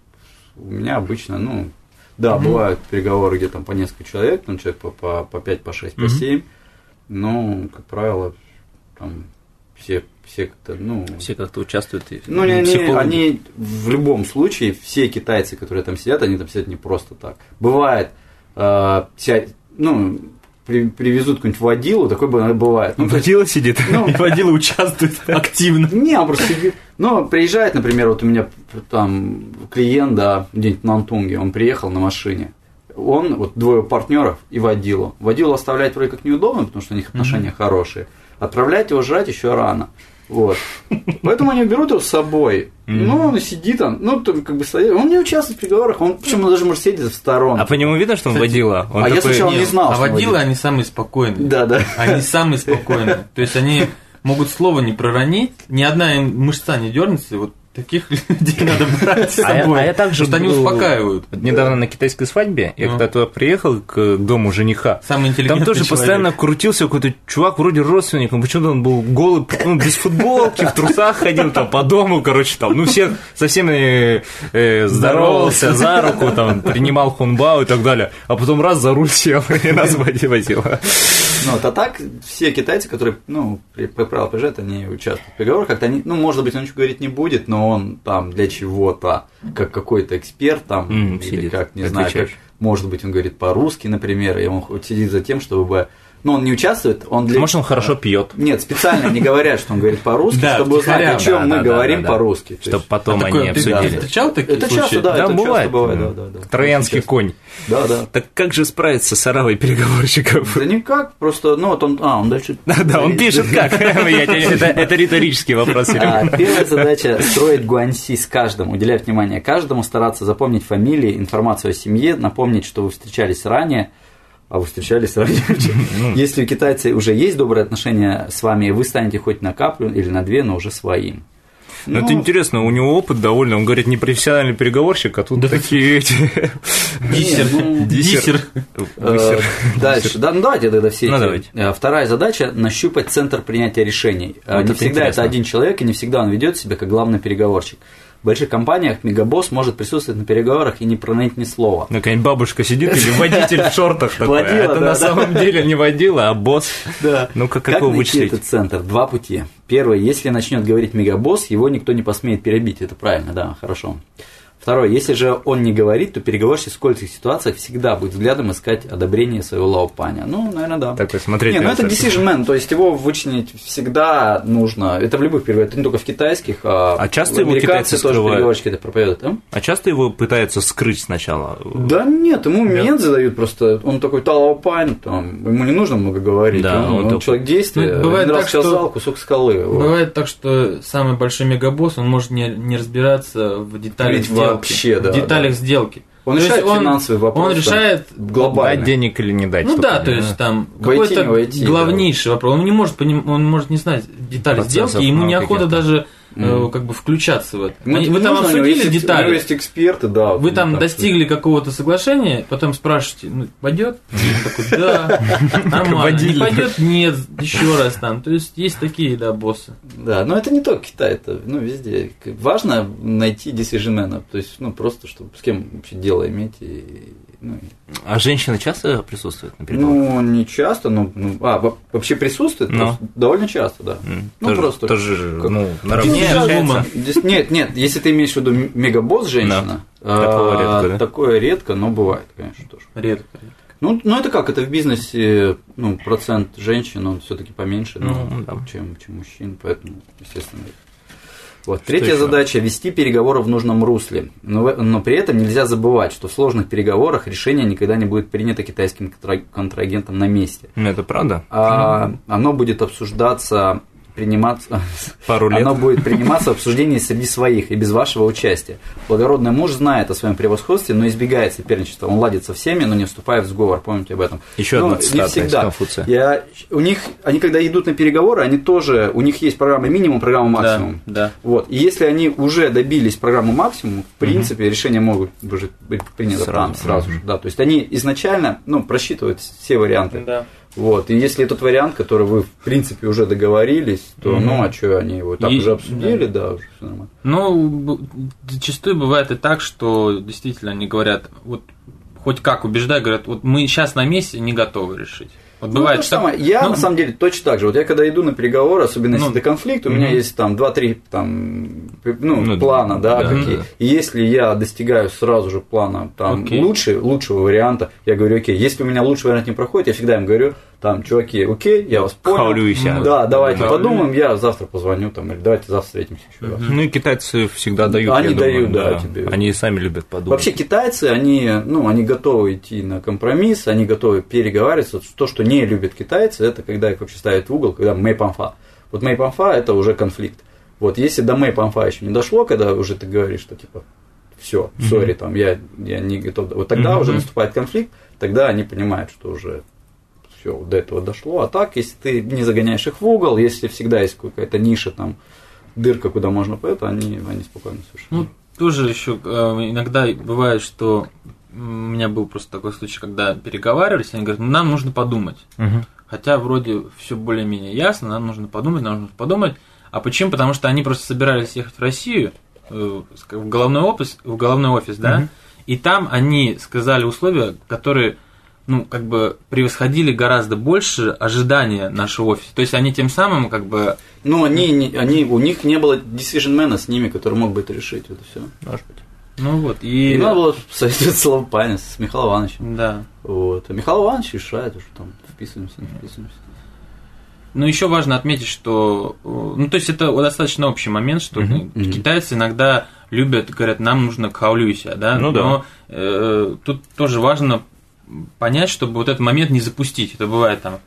у меня обычно, ну, да, бывают переговоры, где там по несколько человек, там человек по, по, по 5, по 6, по Мгм. 7, но, как правило, там все, все как-то, ну... Все как-то участвуют. и Ну, не, они, психологи. они в любом случае, все китайцы, которые там сидят, они там сидят не просто так. Бывает, э, ся- ну, при- привезут какую-нибудь водилу, такое б- бывает. Ну, то есть- Водила сидит, Ну. и водила участвует (laughs) активно. Не, он просто сидит. Ну, приезжает, например, вот у меня там клиент, да, где-нибудь на Антунге, он приехал на машине. Он, вот двое партнеров и водилу. Водилу оставлять вроде как неудобно, потому что у них отношения хорошие. Отправлять его жрать еще рано. Вот. Поэтому они берут его с собой. Ну, он и сидит там, ну, там, как бы стоит. Он не участвует в переговорах, он почему даже может сидеть в сторонке. А по нему видно, что он водила? Он а я такой, сначала не знал, а что водила. они самые спокойные. Да, да. Они самые спокойные. То есть они могут слово не проронить, ни одна им мышца не дернется, и вот таких (laughs) людей надо брать с А я- собой. а я также Потому что они успокаивают. Недавно на китайской свадьбе, я Ну. когда туда приехал к дому жениха, Самый там интеллигентный тоже человек. постоянно крутился какой-то чувак, вроде родственник, но почему-то он был голый, ну, без футболки, в трусах ходил там по дому, короче, там, ну, всех со всеми э, здоровался, за руку, там, принимал хунбао и так далее, а потом раз за руль сел (laughs) и нас возила. Ну, вот, а так все китайцы, которые, ну, при- как правило, приезжают, они участвуют в переговорах, как-то они, ну, может быть, он ничего говорить не будет, но он там для чего-то, как какой-то эксперт там, М, или сидит, как, не знаю, как, отвечаешь. может быть, он говорит по-русски, например, и он сидит за тем, чтобы, ну, он не участвует, он для... Может, он хорошо пьет, Нет, специально не говорят, что он говорит по-русски, Да, чтобы узнать, о чем да, мы да, говорим да, да. по-русски. То чтобы есть потом А такое они ты обсудили. встречал такие Это случаи? часто, да, Да, это бывает. часто бывает, да, М. да, да. Троянский конь. Да, да. Так как же справиться с оравой переговорщиков? Да никак, просто, ну, вот он, а, он дальше... Да, он пишет как. (laughs) Это риторический вопрос. А, Первая задача – строить гуанси с каждым, уделять внимание каждому, стараться запомнить фамилии, информацию о семье, напомнить, что вы встречались ранее, а вы встречались ранее. (laughs) Ну. Если у китайцев уже есть добрые отношения с вами, вы станете хоть на каплю или на две, но уже своим. Ну, это интересно, у него опыт довольно. Он говорит, не профессиональный переговорщик, а тут такие эти... (laughs) Диссер. ну, Диссер. Э, Высер. Дальше. Да, ну давайте тогда все Ну, эти. давайте. Э, Вторая задача – нащупать центр принятия решений. Э, Вот не всегда интересно. это один человек, и не всегда он ведет себя как главный переговорщик. В больших компаниях мегабосс может присутствовать на переговорах и не проныть ни слова. Ну, какая-нибудь бабушка сидит или водитель в шортах такой. Водила, Это да, на самом деле не водила, а босс. Да. Ну, как, его вычислить? этот центр? Два пути. Первый, если начнет говорить мегабосс, его никто не посмеет перебить. Это правильно, да, хорошо. Второе, если же он не говорит, то переговорщик в скольких ситуациях всегда будет взглядом искать одобрение своего лаопаня. Ну, наверное, да. Такой смотреть. Не, ну это decision man, то есть его вычленить всегда нужно. Это в любых переводах, это не только в китайских, а, А часто его китайцы тоже скрывают? переговорщики это проповедуют. а? А часто его пытаются скрыть сначала? Да нет, ему момент задают просто, он такой талаопань, там, ему не нужно много говорить, Да, он, он он такой- человек действия, Ну, бывает раз так, что- сказал кусок скалы. вот. Бывает так, что самый большой мегабосс, он может не, не разбираться в деталях сделки. Вообще, да, в деталях сделки. Он То решает финансовый вопрос, Он решает глобально. Дать денег или не дать? Ну да, то есть там какой-то главнейший вопрос. Он не может поним- он может не знать детали Процессов, сделки, ему неохота каких-то. даже Мгм. как бы включаться в это. Ему Они- Вы там нужно, у него обсудили есть- У него детали. есть эксперты, да. Вы там так достигли какого-то соглашения, потом спрашиваете, ну, пойдет? такой, да, (laughs) нормально. Не пойдет? Нет, еще раз там. То есть есть такие, да, боссы. Да, но это не только Китай, это ну, везде. Важно найти decision то есть, ну, просто, чтобы с кем вообще дело иметь. И, ну, А женщины часто присутствуют на переговорах? ну, не часто, но ну, а, во- вообще присутствует, Ну. просто довольно часто, да. М, ну, тоже- просто- Тоже, же, как- ну, на Не, равне разумно. общаются. Здесь- нет, нет, если ты имеешь в виду мегабосс женщина, а, редко, да? такое редко, но бывает, конечно, тоже. Редко. редко. Ну, ну, это как, это в бизнесе, ну, процент женщин, он все-таки поменьше, ну, Ну, да. чем, чем мужчин, поэтому, естественно. Вот. Третья еще? задача – вести переговоры в нужном русле. Но, в- но при этом нельзя забывать, что в сложных переговорах решение никогда не будет принято китайским контра- контрагентом на месте. Ну, это правда. А оно будет обсуждаться, приниматься, (laughs) Пару лет. оно будет приниматься в обсуждении среди своих и без вашего участия. Благородный муж знает о своем превосходстве, но избегает соперничества. Он ладит со всеми, но не вступая в сговор. Помните об этом? Еще Ну, одна не цитата из. Конфуция. Я, у них, они когда идут на переговоры, они тоже, у них есть программа минимум, программа максимум. Да, да. Вот. И если они уже добились программы максимум, в принципе, решения могут уже быть приняты Сразу. там сразу же. Да, то есть они изначально ну, просчитывают все варианты. Да. Вот. И если тот вариант, который вы, в принципе, уже договорились, то Мгм. ну а что они его так И- уже обсудили, да, уже все нормально. Ну, зачастую бывает и так, что действительно они говорят, вот хоть как убеждая, говорят, вот мы сейчас на месте не готовы решить. Вот Ну, бывает, то же что... самое. Я, ну, на самом деле, точно так же. Вот я когда иду на переговоры, особенно если Ну, это конфликт, у меня есть там 2-3 там, ну, Ну, плана, да, да, какие. да. И если я достигаю сразу же плана там Окей. лучше, лучшего варианта, я говорю, окей, если у меня лучший вариант не проходит, я всегда им говорю, там, чуваки, окей, я вас понял. Хаулюйся. Да, давайте Да. подумаем, я завтра позвоню, там, или давайте завтра встретимся еще раз. Ну и китайцы всегда дают. Они я думаю, дают, да, тебе. Они и сами любят подумать. Вообще китайцы, они, ну, они готовы идти на компромисс, они готовы переговариваться. То, что не любят китайцы, это когда их вообще ставят в угол, когда мэйпанфа. Вот мэйпанфа это уже конфликт. Вот если до мэйпанфа еще не дошло, когда уже ты говоришь, что типа все, сори, там я, я не готов. Вот тогда Мгм. уже наступает конфликт, тогда они понимают, что уже все до этого дошло. А так, если ты не загоняешь их в угол, если всегда есть какая-то ниша, там, дырка, куда можно пойти, они, они спокойно совершенно. Ну, тоже еще э, иногда бывает, что у меня был просто такой случай, когда переговаривались, они говорят, ну, нам нужно подумать. Мгм. Хотя вроде все более-менее ясно, нам нужно подумать, нам нужно подумать. А почему? Потому что они просто собирались ехать в Россию, э, в головной офис, в головной офис, да, Мгм. и там они сказали условия, которые, ну, как бы превосходили гораздо больше ожидания нашего офиса. То есть они тем самым, как бы, Ну, они, не- они, у них не было decision с ними, который мог бы это решить. Это все. Может быть. ну вот, и... И надо было (laughs) советоваться с Лавпанис, с Михаилом Ивановичем. Да. Вот. А Михаил Иванович решает, уже там вписываемся, не вписываемся. Ну, еще важно отметить, что, ну, то есть это достаточно общий момент, что Мгм, мгм. китайцы иногда любят, говорят, нам нужно каулюся, да, Ну да. но э, тут тоже важно понять, чтобы вот этот момент не запустить. Это бывает там,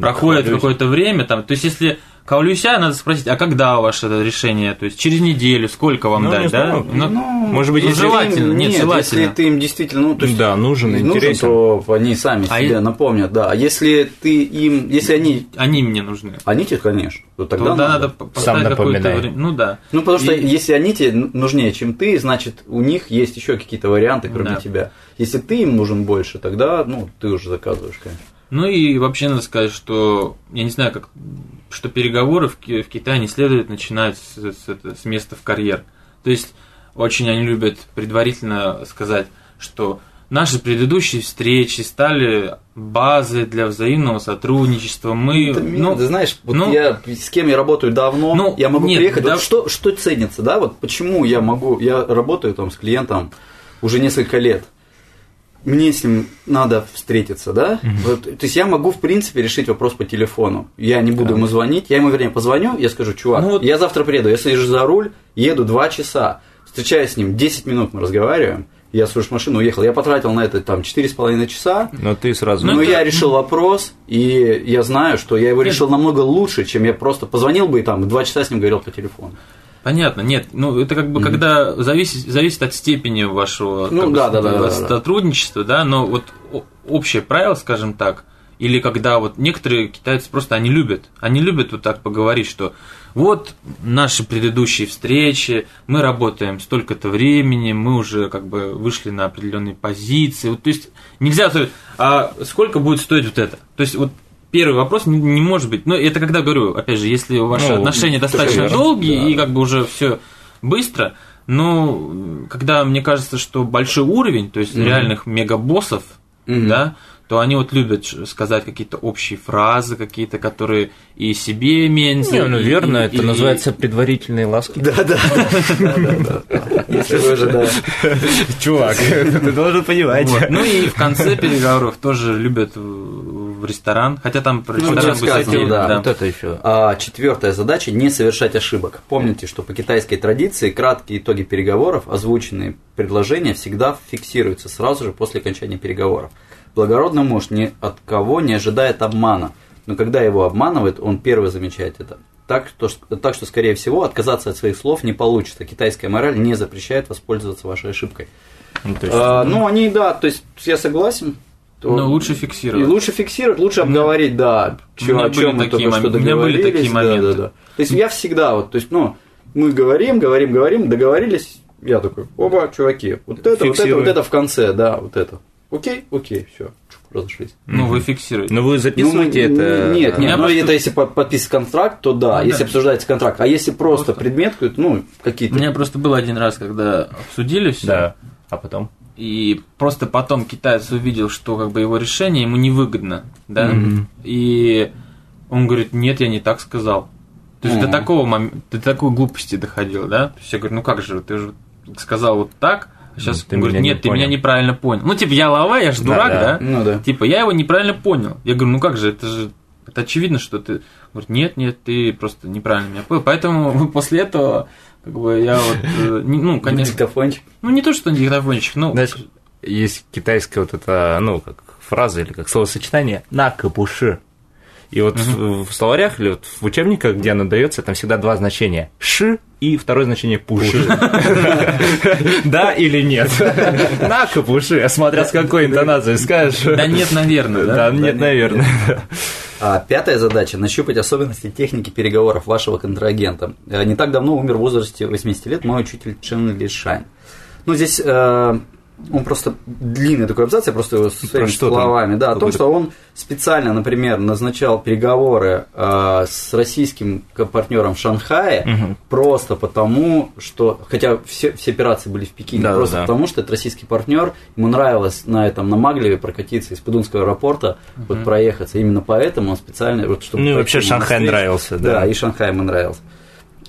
проходит какое-то время, там, то есть если каулюся, надо спросить, а когда ваше это решение, то есть через неделю, сколько вам Ну, дать, да? знаю. Ну, Может быть, ну, желательно, Им- нет, нет, желательно. если ты им действительно, ну, то есть, Да, нужен, нужен, интересен. то они сами А себе и- напомнят, да. А если ты им, если они, Они мне нужны. они тебе, конечно, то тогда Тогда надо. надо по- поставить какое-то время. Ну да. Ну, потому что И- если они тебе нужнее, чем ты, значит, у них есть еще какие-то варианты, кроме Да. тебя. Если ты им нужен больше, тогда, ну, ты уже заказываешь, конечно. Ну и вообще надо сказать, что я не знаю, как что переговоры в, в Китае не следует начинать с, с это- с места в карьер. То есть очень они любят предварительно сказать, что наши предыдущие встречи стали базой для взаимного сотрудничества. Мы, Это, ну, ты знаешь, вот ну- я с кем я работаю давно, Ну, я могу нет, приехать. да- Вот что, что ценится, да? Вот почему я могу, я работаю там с клиентом уже несколько лет. Мне с ним надо встретиться, да? Вот, то есть я могу, в принципе, решить вопрос по телефону. Я не буду ему звонить, я ему, вернее, позвоню, я скажу, чувак, Ну вот- я завтра приеду, я сажусь за руль, еду два часа, встречаюсь с ним, 10 минут мы разговариваем, я слышу машину, уехал. Я потратил на это там 4,5 часа, Но ты сразу... Ну, но это- я решил вопрос, и я знаю, что я его Нет. решил намного лучше, чем я просто позвонил бы и там два часа с ним говорил по телефону. Понятно, нет, ну это как бы когда зависит, зависит от степени вашего Ну, как бы, да, да, да, да, да. сотрудничества, да, но вот общее правило, скажем так, или когда вот некоторые китайцы просто они любят, они любят вот так поговорить, что вот наши предыдущие встречи, мы работаем столько-то времени, мы уже как бы вышли на определенные позиции, вот, то есть нельзя сказать, а сколько будет стоить вот это, то есть вот Первый вопрос не, не может быть. Но это когда говорю, опять же, если ваши Ну, отношения достаточно верно, долгие да. и как бы уже все быстро, но когда мне кажется, что большой уровень, то есть Мгм. реальных мегабоссов, Мгм. да, то они вот любят сказать какие-то общие фразы, какие-то, которые и себе меньше. Не, ну и- верно, и- это и- называется предварительные ласки. Да, да. (laughs) Если вы уже, да. Чувак, (laughs) ты должен понимать. Ну и в конце переговоров тоже любят в ресторан, хотя там про Ну, ресторан сказано, отдельно, да. да. Вот это еще. А четвертая задача – не совершать ошибок. Помните, что по китайской традиции краткие итоги переговоров, озвученные предложения всегда фиксируются сразу же после окончания переговоров. Благородный муж ни от кого не ожидает обмана, но когда его обманывают, он первый замечает это. Так что, так что, скорее всего, отказаться от своих слов не получится. Китайская мораль не запрещает воспользоваться вашей ошибкой. Ну, есть, А, ну, они, да, то есть я согласен. То- Но лучше И фиксировать. лучше фиксировать, лучше обговорить, да, у чё, о были чем мы такие только что у меня были такие да, моменты. Да, да. То есть я всегда вот, то есть, ну, мы говорим, говорим, говорим, договорились, я такой, оба, чуваки, вот это, вот это, Фиксируем. вот это в конце, да, вот это. Окей, окей, все, разошлись. Ну, вы фиксируете. Ну, вы записываете Ну, это? Нет, У нет, ну просто- это если по- подписывать контракт, то да, Ну, если да. обсуждается контракт. А если просто, Просто. предмет, ну, У какие-то. меня просто был один раз, когда обсудили все. Да. А потом? И просто потом китаец увидел, что как бы его решение ему невыгодно, да, Мгм. и он говорит, нет, я не так сказал. То есть до Мгм. такого момента, до такой глупости доходил, да? То есть я говорю, ну как же, ты же сказал вот так, а сейчас Ну, ты он говорит, меня не нет, ты меня понял». неправильно понял. Ну, типа, я лава, я же Да, дурак, да. да? Ну да. Типа, я его неправильно понял. Я говорю, ну как же, это же это очевидно, что ты... Говорит, нет, нет, ты просто неправильно меня понял. Поэтому (laughs) после этого, как бы, я вот, э, ну, конечно, Диктофончик. ну, не то, что диктофончик, ну, Знаешь, есть китайская вот эта, ну, как фраза или как словосочетание «на капуши». И вот в, в словарях или вот в учебниках, где оно дается, там всегда два значения «ши» и второе значение «пуши». (laughs) Да или нет? (laughs) На капуши, смотря с какой интонацией скажешь. да нет, наверное? Да, нет, наверное. А пятая задача – нащупать особенности техники переговоров вашего контрагента. Э, Не так давно умер в возрасте 80 лет мой учитель Чен Ли Шань. Ну, здесь э, он просто длинный такой абзац, я просто его своими что там? словами. Да, о том, что он специально, например, назначал переговоры э, с российским партнером в Шанхае Мгм. просто потому, что, хотя все, все операции были в Пекине, Да, просто да. потому, что это российский партнер, ему нравилось на этом, на Маглеве прокатиться из Пудунского аэропорта, вот проехаться. Именно поэтому он специально, вот, чтобы Ну и вообще Шанхай нравился, Да, да. и Шанхай ему нравился.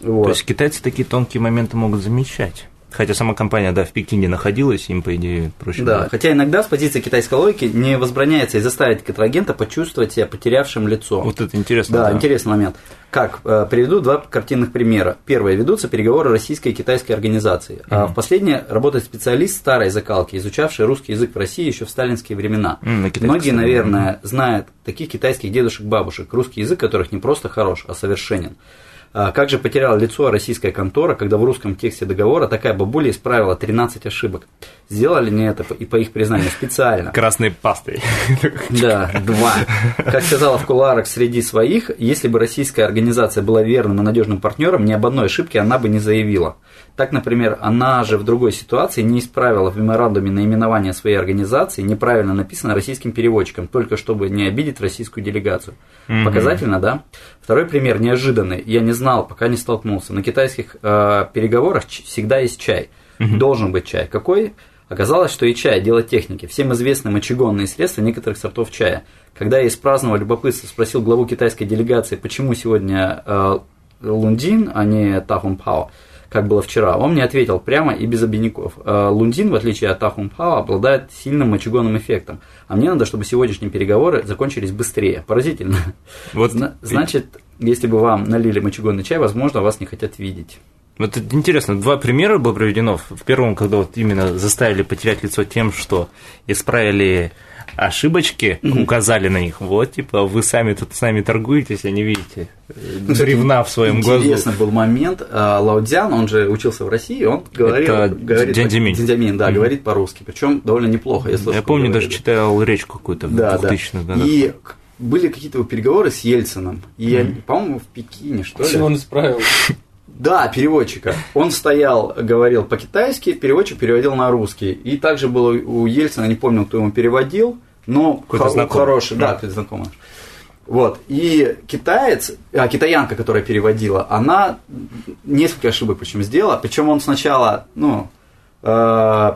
Вот. То есть китайцы такие тонкие моменты могут замечать. Хотя сама компания, да, в Пекине находилась, им, по идее, проще Да, было. хотя иногда с позиции китайской логики не возбраняется и заставить контрагента почувствовать себя потерявшим лицо. Вот это интересно. Да, интересный момент. Как? Э, Приведу два картинных примера. Первое. Ведутся переговоры российской и китайской организации. А в последнее работает специалист старой закалки, изучавший русский язык в России еще в сталинские времена. М, на Многие, наверное, знают таких китайских дедушек-бабушек, русский язык которых не просто хорош, а совершенен. А Как же потеряла лицо российская контора, когда в русском тексте договора такая бабуля исправила 13 ошибок? Сделали они это, и по их признанию, специально. Красной пастой. (laughs) Да, два. Как сказала в кулуарах среди своих, если бы российская организация была верным и надежным партнером, ни об одной ошибке она бы не заявила. Так, например, она же в другой ситуации не исправила в меморандуме наименование своей организации, неправильно написано российским переводчиком, только чтобы не обидеть российскую делегацию. Показательно, да? Второй пример неожиданный. Я не знал, пока не столкнулся. На китайских э, переговорах всегда есть чай. Должен быть чай. Какой? Оказалось, что и чай – дело техники. Всем известны мочегонные средства некоторых сортов чая. Когда я из праздного любопытства спросил главу китайской делегации, почему сегодня э, лундин, а не тахун пао, как было вчера, он мне ответил прямо и без обиняков. Э, Лундин, в отличие от тахун пао, обладает сильным мочегонным эффектом. А мне надо, чтобы сегодняшние переговоры закончились быстрее. Поразительно. Вот Зна- Значит, если бы вам налили мочегонный чай, возможно, вас не хотят видеть. Вот интересно, два примера было проведено. В первом, когда вот именно заставили потерять лицо тем, что исправили ошибочки, указали на них. Вот, типа, вы сами тут с нами торгуетесь, а не видите э, ревна в своем глазу. Интересный был момент. А, Лао Цзян, он же учился в России, он говорил, Это говорит. Дзянь Дзиминь, да, говорит по-русски, причем довольно неплохо. Я, слышал, Я помню, даже читал речь какую-то в да, да. 2000-х годах. И были какие-то переговоры с Ельцином, и, они, по-моему, в Пекине, что ли? Чего он исправил? (laughs) Да, переводчика. Он стоял, говорил по-китайски, переводчик переводил на русский. И также было у Ельцина, не помню, кто ему переводил, но Какой-то знакомый. хороший, да, какой-то знакомый. Вот. И китаец, а, китаянка, которая переводила, она несколько ошибок причем сделала. Причем он сначала, ну, э,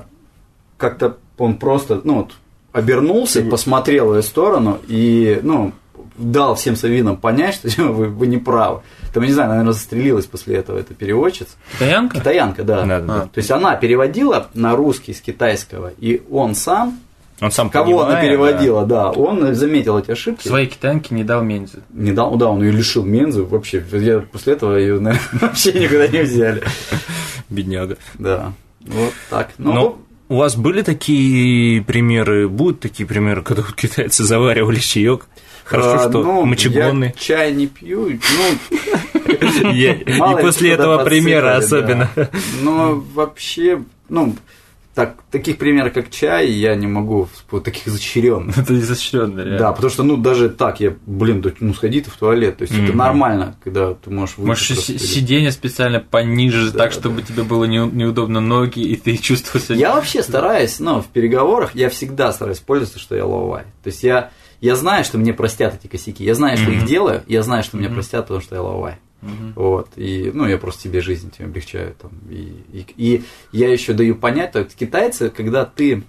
как-то он просто, ну, вот, обернулся, посмотрел в ее сторону и, ну, дал всем своим видом понять, что (laughs) вы, вы не правы. Там, я не знаю, наверное, застрелилась после этого эта переводчица. Китаянка? Китаянка, да. Да, да, да. То есть она переводила на русский с китайского, и он сам, Он сам кого она понимая, переводила, да. он заметил эти ошибки. Своей китаянке не дал мензы. Не дал, да, он ее лишил мензы вообще. Я после этого ее (laughs) наверное, вообще никуда не взяли. да, (laughs) бедняга. Да. Вот так. Ну, Но у вас были такие примеры, будут такие примеры, когда китайцы заваривали чаек? Хорошо, а, что ну, мочегонный. Я чай не пью. Ну, (laughs) И после этого примера особенно. Но вообще, ну, так, таких примеров, как чай, я не могу, вот таких изощренных. (laughs) Это изощренно, реально. Да, потому что, ну, даже так, я, блин, ну, сходи ты в туалет. То есть, это Мгм. нормально, когда ты можешь выйти Можешь или- сиденье специально пониже, Да, так, да. чтобы тебе было не- неудобно ноги, и ты (laughs) чувствовал себя... Я вообще стараюсь, ну, в переговорах я всегда стараюсь пользоваться, что я ловай. То есть, я, я знаю, что мне простят эти косяки, я знаю, что их делаю, я знаю, что мне простят, потому что я ловай. Вот, и, ну, я просто себе жизнь тем облегчаю. Там, и, и, и я еще даю понять, то китайцы, когда ты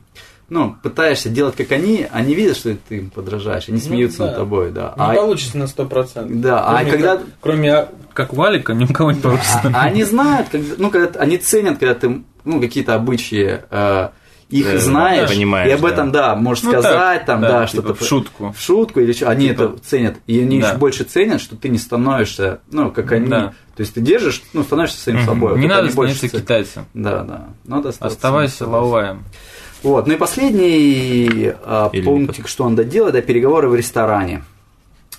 ну, пытаешься делать как они, они видят, что ты им подражаешь, они смеются да. над тобой, да. Не а, получится на 100%. Да, а Кроме когда- как- Кроме а, Как валика, ни у кого не получится. а они знают, когда, ну, когда они ценят, когда ты, ну, какие-то обычаи э, их Э, знаешь, понимаешь, и об этом, да, можешь Ну, сказать, так, там, да, да, типа что-то в шутку. в шутку или что, они Типа- это ценят, и они Да. еще больше ценят, что ты не становишься, ну, как они, Да. то есть ты держишь, ну, становишься самим собой. Не Вот надо больше становиться ценят. китайцем. Да, да, надо Оставайся лауваем. Вот, ну и последний а, пунктик, что он доделал, это переговоры в ресторане.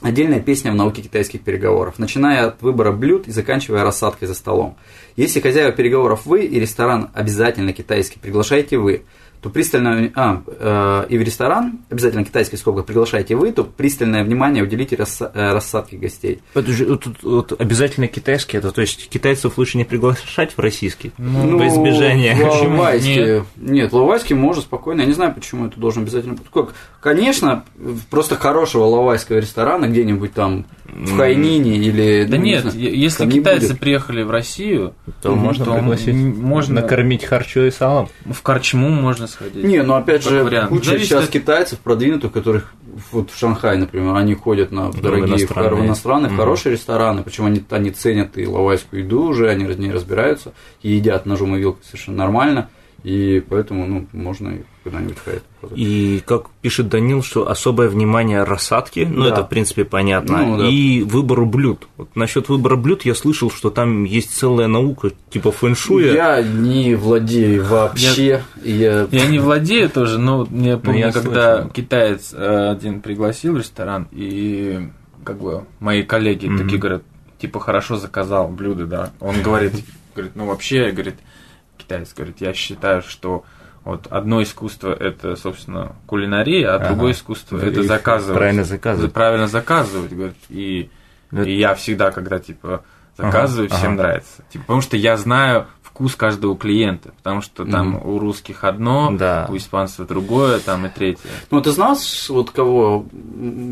Отдельная песня в науке китайских переговоров, начиная от выбора блюд и заканчивая рассадкой за столом. Если хозяева переговоров вы и ресторан обязательно китайский, приглашаете вы, то пристальное... А, э, и в ресторан обязательно китайский сколько приглашаете вы, то пристальное внимание уделите расса- э, рассадке гостей. Подожди, вот тут вот обязательно китайский, это то есть китайцев лучше не приглашать в российский? Ну, Во избежание. Лавайский. Нет. Нет, Лавайский можно спокойно. Я не знаю, почему это должен обязательно. Как? Конечно, просто хорошего лавайского ресторана где-нибудь там в Хайнине или... Да ну, не нет, знаю, е- если не китайцы будет. приехали в Россию, То можно то пригласить, можно- накормить харчо и салом. в Корчму можно сходить. Не, ну опять же, вариант. куча Зависит сейчас от- китайцев продвинутых, которых вот в Шанхай, например, они ходят на дорогие, в иностранные. в иностранные, в хорошие рестораны, причем они, они ценят и лавайскую еду уже, они в ней разбираются, и едят ножом и вилкой совершенно нормально, и поэтому, ну, можно куда-нибудь ходить. И как пишет Данил, что особое внимание рассадке, ну Да. это в принципе понятно, Ну, да. и выбору блюд. Вот насчет выбора блюд я слышал, что там есть целая наука типа фэншуя. Я не владею вообще. Я... Я не владею тоже, но вот я помню, я когда слышал. китаец э, один пригласил в ресторан, и как бы мои коллеги Мгм. такие говорят, типа хорошо заказал блюдо, да. Он говорит, говорит, ну вообще, говорит, китаец говорит, я считаю, что вот одно искусство это, собственно, кулинария, а Ага. другое искусство это Их заказывать. правильно заказывать. Правильно заказывать, говорит. И, Это- и я всегда, когда типа заказываю, Ага, всем ага. нравится. Типа, потому что я знаю вкус каждого клиента, потому что там Мгм. у русских одно, Да. у испанцев другое, там и третье. Ну, ты знаешь, вот кого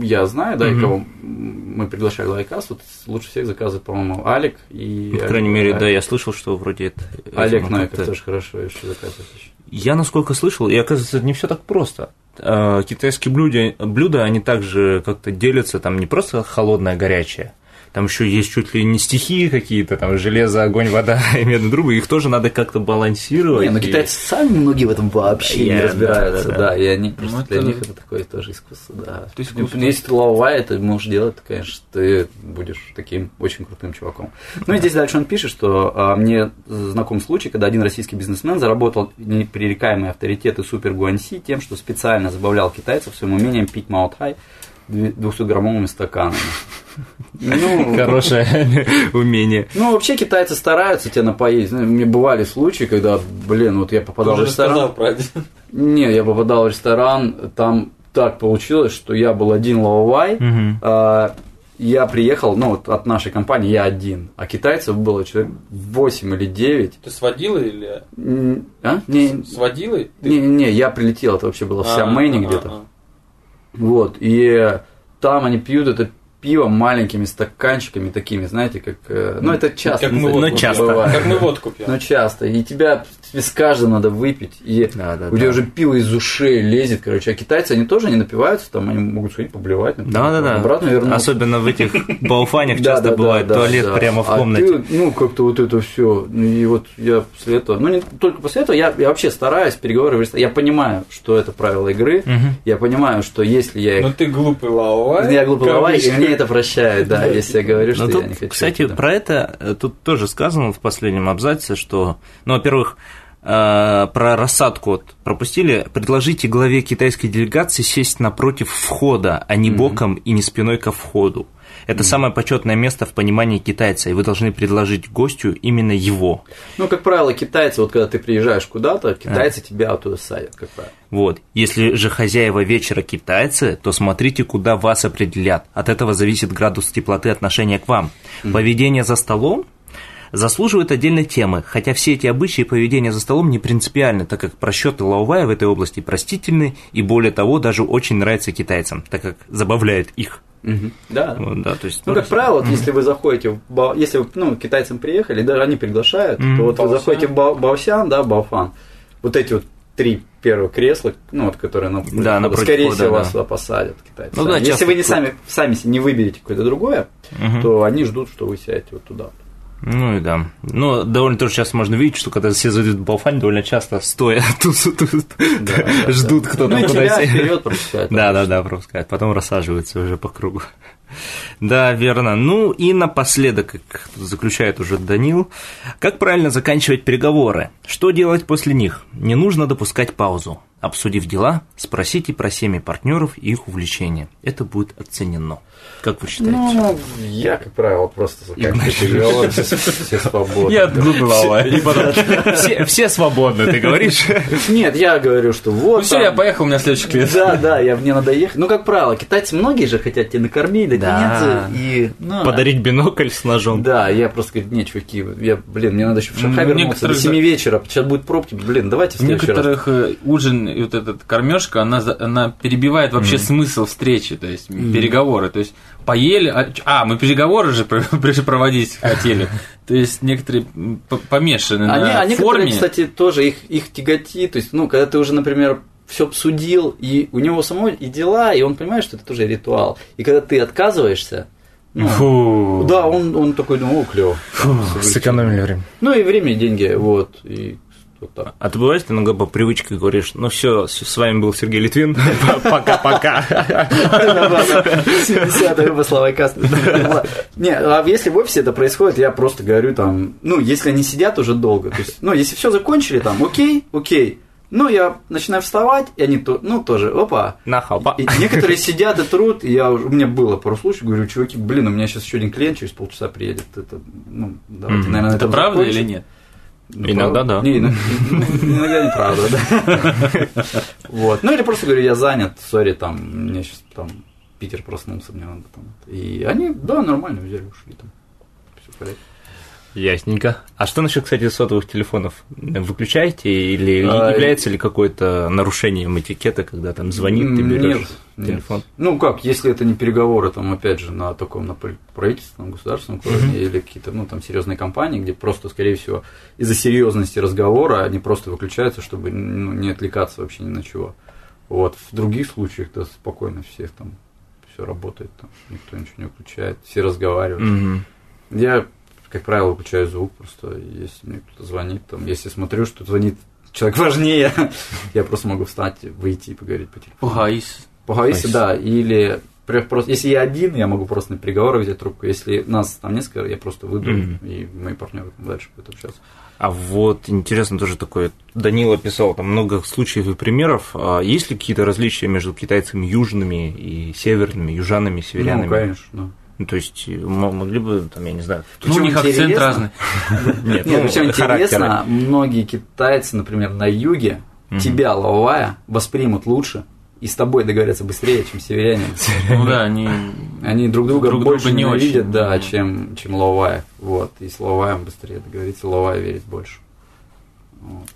я знаю, да, и Мгм. кого мы приглашали в Лайкас, вот лучше всех заказывает, по-моему, Алик и... Ну, По крайней мере, да, я слышал, что вроде это... Олег это, Найков тоже хорошо еще заказывает. еще. Я, насколько слышал, и оказывается, это не все так просто. Э, Китайские блюда, блюда, они также как-то делятся, там не просто холодное, горячее, там еще есть чуть ли не стихии какие-то, там железо, огонь, вода (laughs) и медный трубы, их тоже надо как-то балансировать. Не, ну и- китайцы сами многие в этом вообще Я- не разбираются, да, да, да. и они просто Ну, для это- них это такое тоже искусство, да. Это искусство. Ну, Если ты лавай, это можешь делать, то, конечно, ты будешь таким очень крутым чуваком. Ну и здесь дальше он пишет, что а, мне знаком случай, когда один российский бизнесмен заработал непререкаемый авторитет и супер гуанси тем, что специально забавлял китайцев своим умением пить маотай 200-граммовыми стаканами. Ну, (laughs) Хорошее (laughs) умение. ну, вообще китайцы стараются тебя напоить. Ну, Мне бывали случаи, когда, блин, вот я Ты попадал в уже ресторан. про один. Не, я попадал в ресторан, там так получилось, что я был один лавай, Мгм. а, я приехал, ну вот от нашей компании я один, а китайцев было человек 8 или 9. Ты с водилой или... А? Не, С водилой? Ты- не, не, я прилетел, это вообще была вся А, Мэни а, где-то. а. Вот, и там они пьют это пиво маленькими стаканчиками такими, знаете, как... э, Ну, это часто. Как мы Ну, водку часто. пьем. бывает. Как мы водку пьем. Ну, часто. И тебя тебе с каждым надо выпить. И Да, да, у тебя да. уже пиво из ушей лезет, короче. А китайцы, они тоже не напиваются, там они могут сходить поблевать. например, Да, да, да. Обратно вернуться. Особенно в этих бауфанях (laughs) часто бывает туалет прямо в А комнате. ну, как-то вот это все. И вот я после этого, ну, не только после этого, я, вообще стараюсь переговоры в. Я понимаю, что это правила игры. Я понимаю, что если я их... Но ты глупый лавай. я глупый лавай, и мне это прощают, да, если я говорю, что Но я не хочу. кстати, про это э, тут тоже сказано в последнем абзаце, что, ну, во-первых, э, про рассадку вот пропустили. Предложите главе китайской делегации сесть напротив входа, а не боком и не спиной ко входу. Это самое почетное место в понимании китайца, и вы должны предложить гостю именно его. Ну, как правило, китайцы, вот когда ты приезжаешь куда-то, китайцы тебя оттуда садят, как правило. Вот. Если же хозяева вечера китайцы, то смотрите, куда вас определят. От этого зависит градус теплоты отношения к вам. Поведение за столом заслуживает отдельной темы, хотя все эти обычаи поведения за столом не принципиальны, так как просчеты Лаувая в этой области простительны и более того даже очень нравятся китайцам, так как забавляет их. Мгм. Да. Вот, да, то есть, Ну, как правило, вот если вы заходите в Ба- если вы, ну, китайцам приехали, даже они приглашают, Мгм. то вот вы Баосян. заходите в Ба- Баосян, да, Баофан, вот эти вот три первых кресла, ну, вот, которые на Да, напротив скорее входа, всего, да. вас сюда посадят китайцы. Ну да, Если часто вы не сами, сами не выберете какое-то другое, Мгм. то они ждут, что вы сядете вот туда. Ну и да. Ну, довольно тоже сейчас можно видеть, что когда все зайдут в Бауфань, довольно часто стоя (laughs) тут, тут, Да, да, ждут да. ну, и куда пропускают. Да, да, да, пропускают. Потом рассаживаются уже по кругу. Да, верно. Ну и напоследок, как заключает уже Данил, как правильно заканчивать переговоры? Что делать после них? Не нужно допускать паузу. Обсудив дела, спросите про семьи партнеров и их увлечения. Это будет оценено. Как вы считаете? Ну, я, как правило, просто заканчиваю переговоры, все, все свободны. Я отгуглила. И потом все, все свободны, ты говоришь? Нет, я говорю, что вот Ну все, я поехал, у меня следующий клиент. Да, да, я мне надо ехать. Ну, как правило, китайцы многие же хотят тебя накормить, дать Да. и... ну, Подарить бинокль с ножом. Да, я просто говорю, не, чуваки, я, блин, мне надо еще в Шанхай до некоторых, 7 вечера, сейчас будет пробки, блин, давайте в следующий раз. некоторых э, ужин и вот этот кормежка, она, за- она перебивает вообще смысл встречи, то есть переговоры. То есть поели, а, а, мы переговоры же (laughs) проводить хотели. То есть некоторые помешаны Они, на а некоторые, форме. кстати, тоже их, их тяготит, то есть, ну, когда ты уже, например, все обсудил, и у него самого и дела, и он понимает, что это тоже ритуал. И когда ты отказываешься, ну, Фу. да, он, он такой, о, клево. Сэкономили время. Ну, и время, и деньги, вот, и вот так. А ты бывает иногда по привычке говоришь, ну все, с вами был Сергей Литвин, (laughs) пока-пока. 70-й выпуск. Не, а если в офисе это происходит, я просто говорю там, ну, если они сидят уже долго, то есть, ну, если все закончили, там, окей, окей, ну, я начинаю вставать, и они, то, ну, тоже, опа, Нахал. и некоторые сидят и трут, и я, уже- у меня было пару случаев, говорю, чуваки, блин, у меня сейчас еще один клиент через полчаса приедет, это, ну, давайте, Мгм. наверное, на Это правда закончим». или нет? Ну, Иногда правда. да. Не, иногда, иногда неправда, да. Вот. Ну или просто говорю, я занят, сори, там, мне сейчас там Питер проснулся, мне надо там. И они, да, нормально взяли, ушли там. Все в порядке. Ясненько. А что насчет, кстати, сотовых телефонов? Выключаете или А, является ли какое-то нарушением этикета, когда там звонит, ты берешь Нет, нет. телефон? Ну как, если это не переговоры, там, опять же, на таком, на пр- правительственном, государственном уровне, или какие-то, ну, там, серьезные компании, где просто, скорее всего, из-за серьезности разговора они просто выключаются, чтобы ну, не отвлекаться вообще ни на чего. Вот. В других случаях, то спокойно всех там все работает, там, никто ничего не выключает, все разговаривают. Мгм. Я, как правило, выключаю звук, просто если мне кто-то звонит, там, если смотрю, что звонит человек важнее, (laughs) я просто могу встать, выйти и поговорить по телефону. Пугаис. Спасибо. да, или просто, если я один, я могу просто на переговоры взять трубку, если нас там несколько, я просто выйду, Мгм. и мои партнеры дальше будут общаться. А вот интересно тоже такое, Данила писал там много случаев и примеров. А есть ли какие-то различия между китайцами южными и северными, южанами, северянами? Ну, конечно. Ну, то есть м- могли бы, там, я не знаю, Ну, у них акцент интересно. разный. (laughs) нет, Нет, ну, причем интересно, многие китайцы, например, на юге, тебя, лавая, воспримут лучше и с тобой договорятся быстрее, чем северяне. (laughs) Ну да, они... Они друг друга Друг больше друга не очень. да, чем, чем лавая. Вот. И с лаваем быстрее договориться, лавая верит больше. Вот.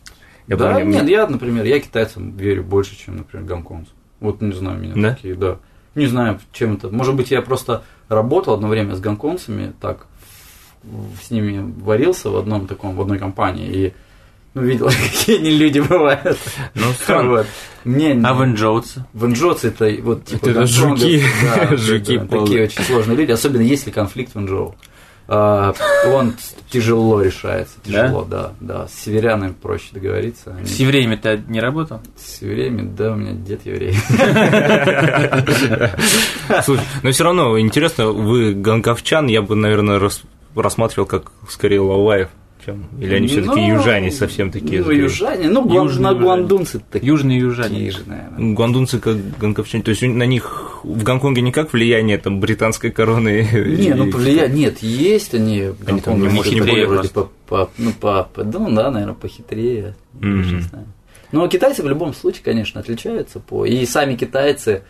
Я да, помню, нет, мне- я, например, я китайцам верю больше, чем, например, гонконгцам. Вот не знаю, меня Да? такие, да. Не знаю, чем это. Может быть, я просто работал одно время с гонконгцами, так с ними варился в одном таком, в одной компании, и ну, видел, (laughs) какие они люди бывают. Ну. (laughs) Вот. Мне А Венджоуцы? Венджоуцы это вот типа Это жуки. да, Жуки (laughs) полные. такие очень сложные люди, особенно если конфликт Венджоу. А, он тяжело решается, тяжело, да, да. С северянами проще договориться. С евреями ты не работал? С евреями, да, у меня дед еврей. (laughs) Слушай, но все равно интересно, вы гонковчан, я бы, наверное, рас- рассматривал как скорее лаваев, чем... Или они все-таки Ну, южане совсем такие? Ну, южане, ну, гуан- Южные гуандунцы такие Южные южане. же, наверное. Гуандунцы как гонковчане, то есть на них в Гонконге никак влияние там британской короны? Не, ну и- повлиять, нет, есть они, в Они там Гонконге, не может, хитрее вроде по, по- ну, по, по- да, ну да, наверное, похитрее, я Мгм. даже не знаю. Но китайцы в любом случае, конечно, отличаются по, и сами китайцы,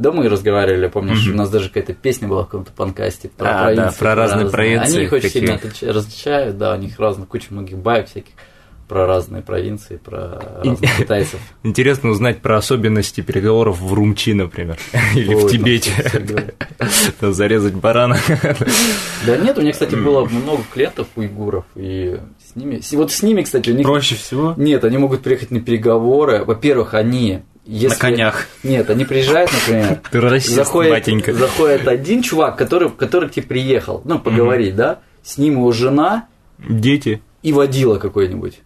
да, мы разговаривали, помнишь, Мгм. у нас даже какая-то песня была в каком-то подкасте про А, да, провинции, про разные провинции Они их очень сильно различают, да, у них разных, куча многих баек всяких про разные провинции, про разных китайцев. (laughs) Интересно узнать про особенности переговоров в Румчи, например, (laughs) или в Тибете. (laughs) там Зарезать барана. Да нет, у меня, кстати, было много клиентов уйгуров, и с ними, вот с ними, кстати, у них... Проще всего Нет, они могут приехать на переговоры. Во-первых, они... Если... на конях. Нет, они приезжают, например, (laughs) Ты расист, заходит, батенька. заходит один чувак, который, который к тебе приехал, ну, поговорить, да, с ним его жена Дети. и водила какой-нибудь.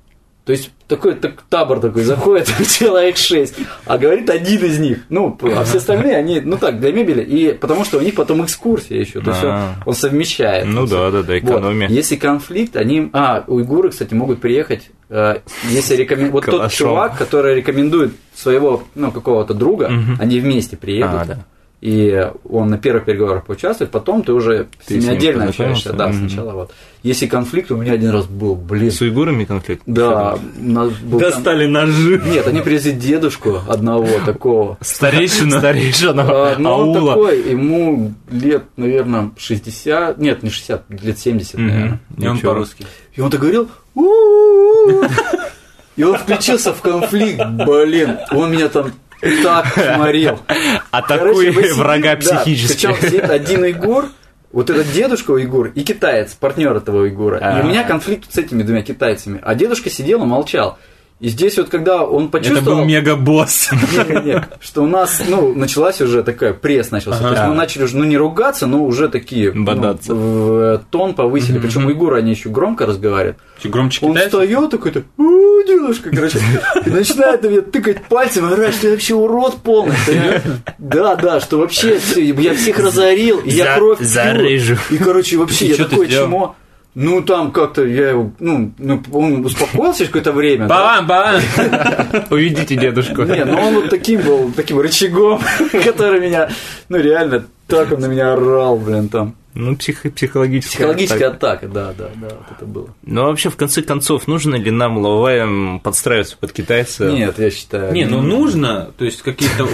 То есть такой так, табор такой заходит, (laughs) человек шесть, а говорит один из них. Ну, а все остальные, они, ну так, для мебели, и потому что у них потом экскурсия еще, то есть он, А. он совмещает. Ну да, да, да, Вот. экономия. Если конфликт, они. А, уйгуры, кстати, могут приехать. Э, если рекомен... Вот тот чувак, который рекомендует своего, ну, какого-то друга, Мгм. они вместе приедут. А, да. И он на первых переговорах поучаствует, потом ты уже Ты ними с ним отдельно общаешься. Да, Мгм. сначала вот. Если конфликт, у меня один раз был, блин. С уйгурами конфликт? Да, у нас был Достали ножи. Нет, они привезли дедушку одного (laughs) такого. Старейшина. Старейшина А, Ну, он такой, ему лет, наверное, 60, нет, не 60, лет 70, наверное. И он по-русски. И он так говорил. И он включился в конфликт, блин, он меня там так шмарил. Атакуй Короче, врага да, психически. Причем сидит один уйгур, вот этот дедушка уйгур и китаец, партнер этого уйгура. И А. у меня конфликт с этими двумя китайцами. А дедушка сидел и молчал. И здесь вот, когда он Это почувствовал... был мега-босс. Не-не-не, что у нас, ну, началась уже такая, пресс начался. То есть Ага. мы начали уже, ну, не ругаться, но уже такие... ну, Бодаться. в- тон повысили. Причем уйгуры, они еще громко разговаривают. Чё, Громче Он китайцев? встает такой-то, «У, дедушка, короче, и начинает на меня тыкать пальцем, орать, что я вообще урод полный. Да, да, что вообще я всех разорил, и я кровь зарежу. И, короче, вообще я такое чмо. Ну, там как-то я его, ну, ну, он успокоился через какое-то время. да. Балан, балан. Уведите дедушку. Не, ну он вот таким был, таким рычагом, (laughs) который меня, ну реально, так он на меня орал, блин, там. Ну, псих- психологическая. Психологическая атака. атака, да, да, да, вот это было. Ну, а вообще, в конце концов, нужно ли нам лаваем подстраиваться под китайца? Нет, я считаю. Не, ну нужно, то есть какие-то...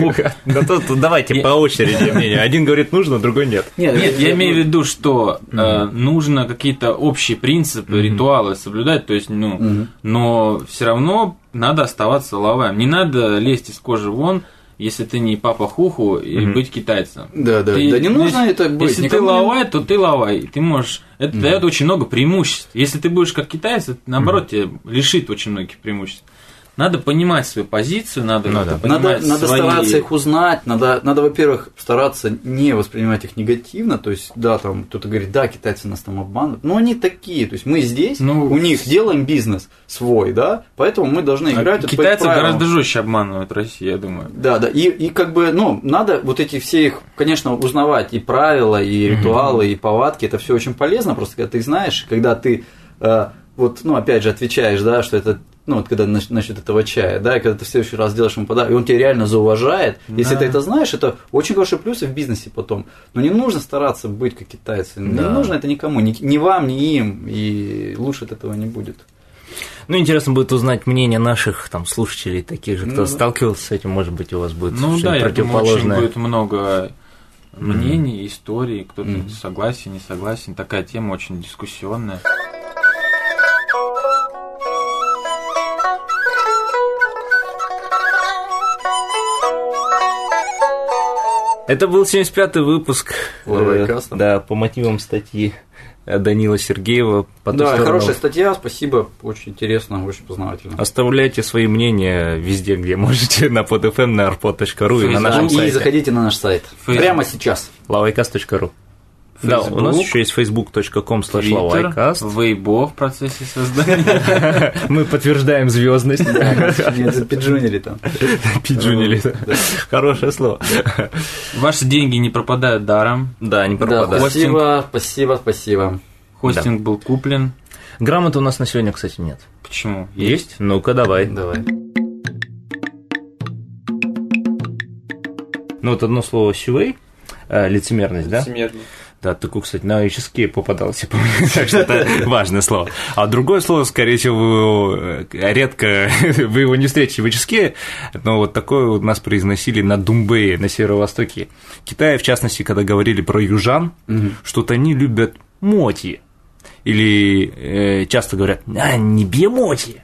(laughs) давайте по очереди мнение. Один говорит нужно, другой нет. Нет, Нет, я имею в виду, что э, нужно какие-то общие принципы, ритуалы соблюдать, то есть, ну, но все равно надо оставаться лаваем. Не надо лезть из кожи вон, если ты не папа Хуху и Мгм. быть китайцем. Да, да, Ты- да не ну, нужно если- это быть. Если ты не- лавай, то ты лавай. Ты можешь. Это дает очень много преимуществ. Если ты будешь как китаец, это наоборот тебя лишит очень многих преимуществ. Надо понимать свою позицию, надо, Ну. Надо, понимать надо свои- стараться их узнать, надо, надо, во-первых, стараться не воспринимать их негативно, то есть, да, там кто-то говорит, да, китайцы нас там обманывают, но они такие, то есть мы здесь, Ну, у них делаем бизнес свой, да, поэтому мы должны А играть вот их Китайцы гораздо жестче обманывают Россию, я думаю. Да, да. И, и как бы, ну, надо вот эти все их, конечно, узнавать и правила, и ритуалы, и повадки. Это все очень полезно, просто когда ты знаешь, когда ты э, вот, ну, опять же, отвечаешь, да, что это, ну, вот когда нач- насчет этого чая, да, и когда ты в следующий раз делаешь ему подарок, и он тебя реально зауважает, если Да. ты это знаешь, это очень хорошие плюсы в бизнесе потом. Но не нужно стараться быть как китайцы. Не Да. нужно это никому, ни, ни вам, ни им, и лучше от этого не будет. Ну, интересно будет узнать мнение наших там слушателей, таких же, кто Ну сталкивался с этим, может быть, у вас будет Ну да, я думаю, очень противоположное. будет много мнений, историй, кто-то Мгм. согласен, не согласен. Такая тема очень дискуссионная. Это был 75-й выпуск. Лавайкаста. Э, Да, по мотивам статьи э, Данила Сергеева. По да, сторону. хорошая статья, спасибо, очень интересно, очень познавательно. Оставляйте свои мнения везде, где можете, на podfm, на arpod.ru и на нашем и сайте заходите на наш сайт. Facebook. Прямо сейчас. lavaikas.ru. Да, у нас Facebook, еще есть facebook.com slash lavaikas. Вейбо в процессе создания. (laughs) Мы подтверждаем звездность. (laughs) Пиджунили там. Пиджунили. Хорошее слово. Ваши деньги не пропадают даром. Да, не Да, пропадать. спасибо, спасибо, спасибо. Хостинг был куплен. Грамоты у нас на сегодня, кстати, нет. Почему? Есть? Ну-ка, давай. Давай. Ну, вот одно слово сюэй, э, лицемерность, да? Всемирный. Да, такой, кстати, на HSK попадался, (laughs) помню, так что это важное слово. А другое слово, скорее всего, э, редко (laughs) вы его не встретите в HSK, но вот такое у нас произносили на Думбее, на северо-востоке Китая, в частности, когда говорили про южан, что-то они любят моти. Или э, часто говорят, а, не бьемоти.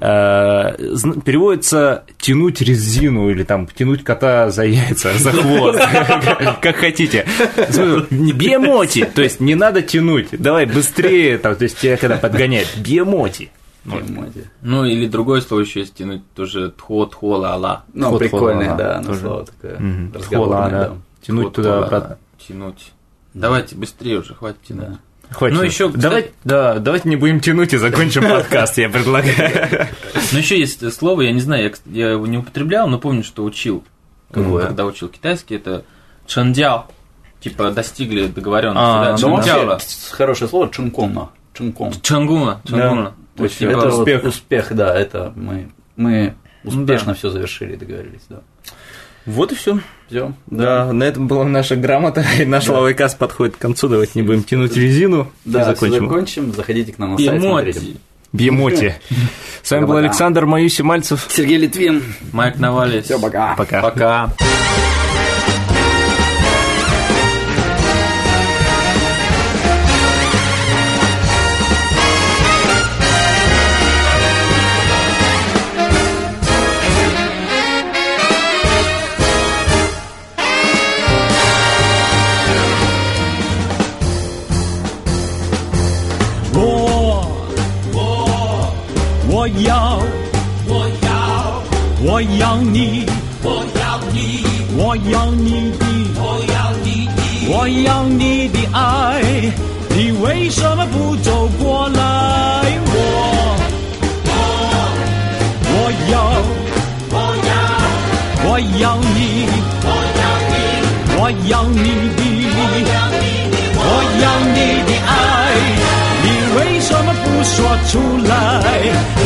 Э, переводится тянуть резину или там тянуть кота за яйца, за хвост, (laughs) как хотите. Биемоти, то есть не надо тянуть, давай быстрее, там, то есть тебя когда подгоняет, биемоти. Понимаете? Ну, или другое слово еще есть, тянуть тоже тхо, тхо, ла, ла. Ну, Ход прикольное, да, ну, слово такое Хвала, да. Тянуть туда обратно. Тянуть. Давайте быстрее уже, хватит тянуть. Хватит. Ну, еще, давай, да, давайте не будем тянуть и закончим подкаст, я предлагаю. Но еще есть слово, я не знаю, я, его не употреблял, но помню, что учил. Какое? Когда учил китайский, это чандяо. Типа достигли договоренности. А, ну, Ну, хорошее слово. Чунком. Чангуна, чангуна. То есть это успех. успех. успех, да, это мы, мы Ну успешно все завершили, договорились, да. Вот и все. Все. Да, на этом была наша грамота, (laughs) и наш лавайкас подходит к концу. Давайте не будем тянуть резину и Да, закончим. закончим. Заходите к нам на сайт, смотрите. Емоти. Бьемоти. (laughs) С вами был. Александр Маюси Мальцев. Сергей Литвин. Майк Навалис. Все, пока. Пока. Пока. 我要我要我要你我要你我要你的我要你的我要你的爱，你为什么不走过来？我我我要我要我要你我要你我要你的我要你的我要你的爱。你为什么不说出来？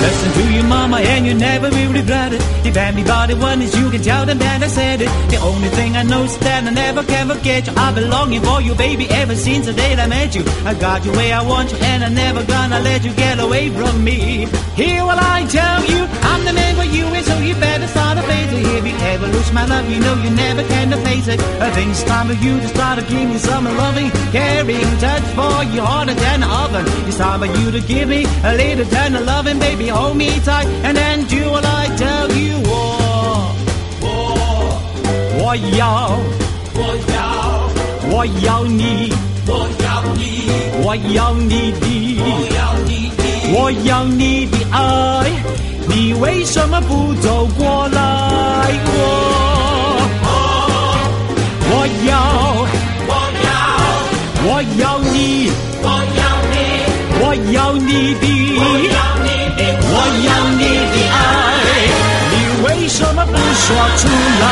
Listen to your mama and you never will regret it. If anybody wonders, you can tell them that I said it. The only thing I know is that I never can forget you. I've been longing for you, baby, ever since the day I met you. I got you where I want you, and I'm never gonna let you get away from me. Hear what I tell you, I'm the man for you, and so you better start a phase. If you ever lose my love, you know you never can face it. I think it's time for you to start to give me some loving, caring touch for your harder than an oven. It's time for you to give me a little tender loving, baby. Hold me tight and then do what I tell you. Oh, oh, 我要，我要，我要你，我要你，我要你的，我要你的，我要你的爱，你为什么不走过来？我，我要，我要，我要你，我要你，我 要你的，我要你的，爱，你为什么不说出来？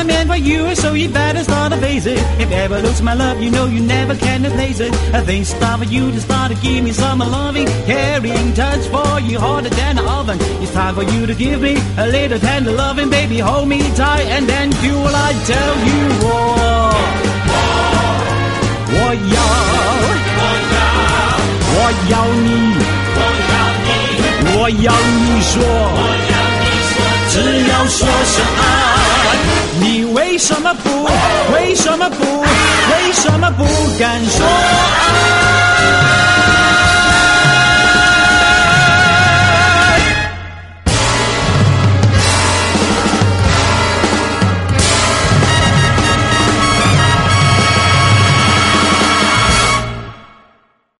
the man for you, so you better start to face it. If ever lose my love, you know you never can replace it. I think it's time for you to start to give me some loving, caring touch for you harder than an oven. It's time for you to give me a little tender loving, baby. Hold me tight and then do what I tell you. Oh, 我要，我要，我要你，我要你，我要你说，我要你说，只要说声爱， 你为什么不为什么不为什么不敢说？爱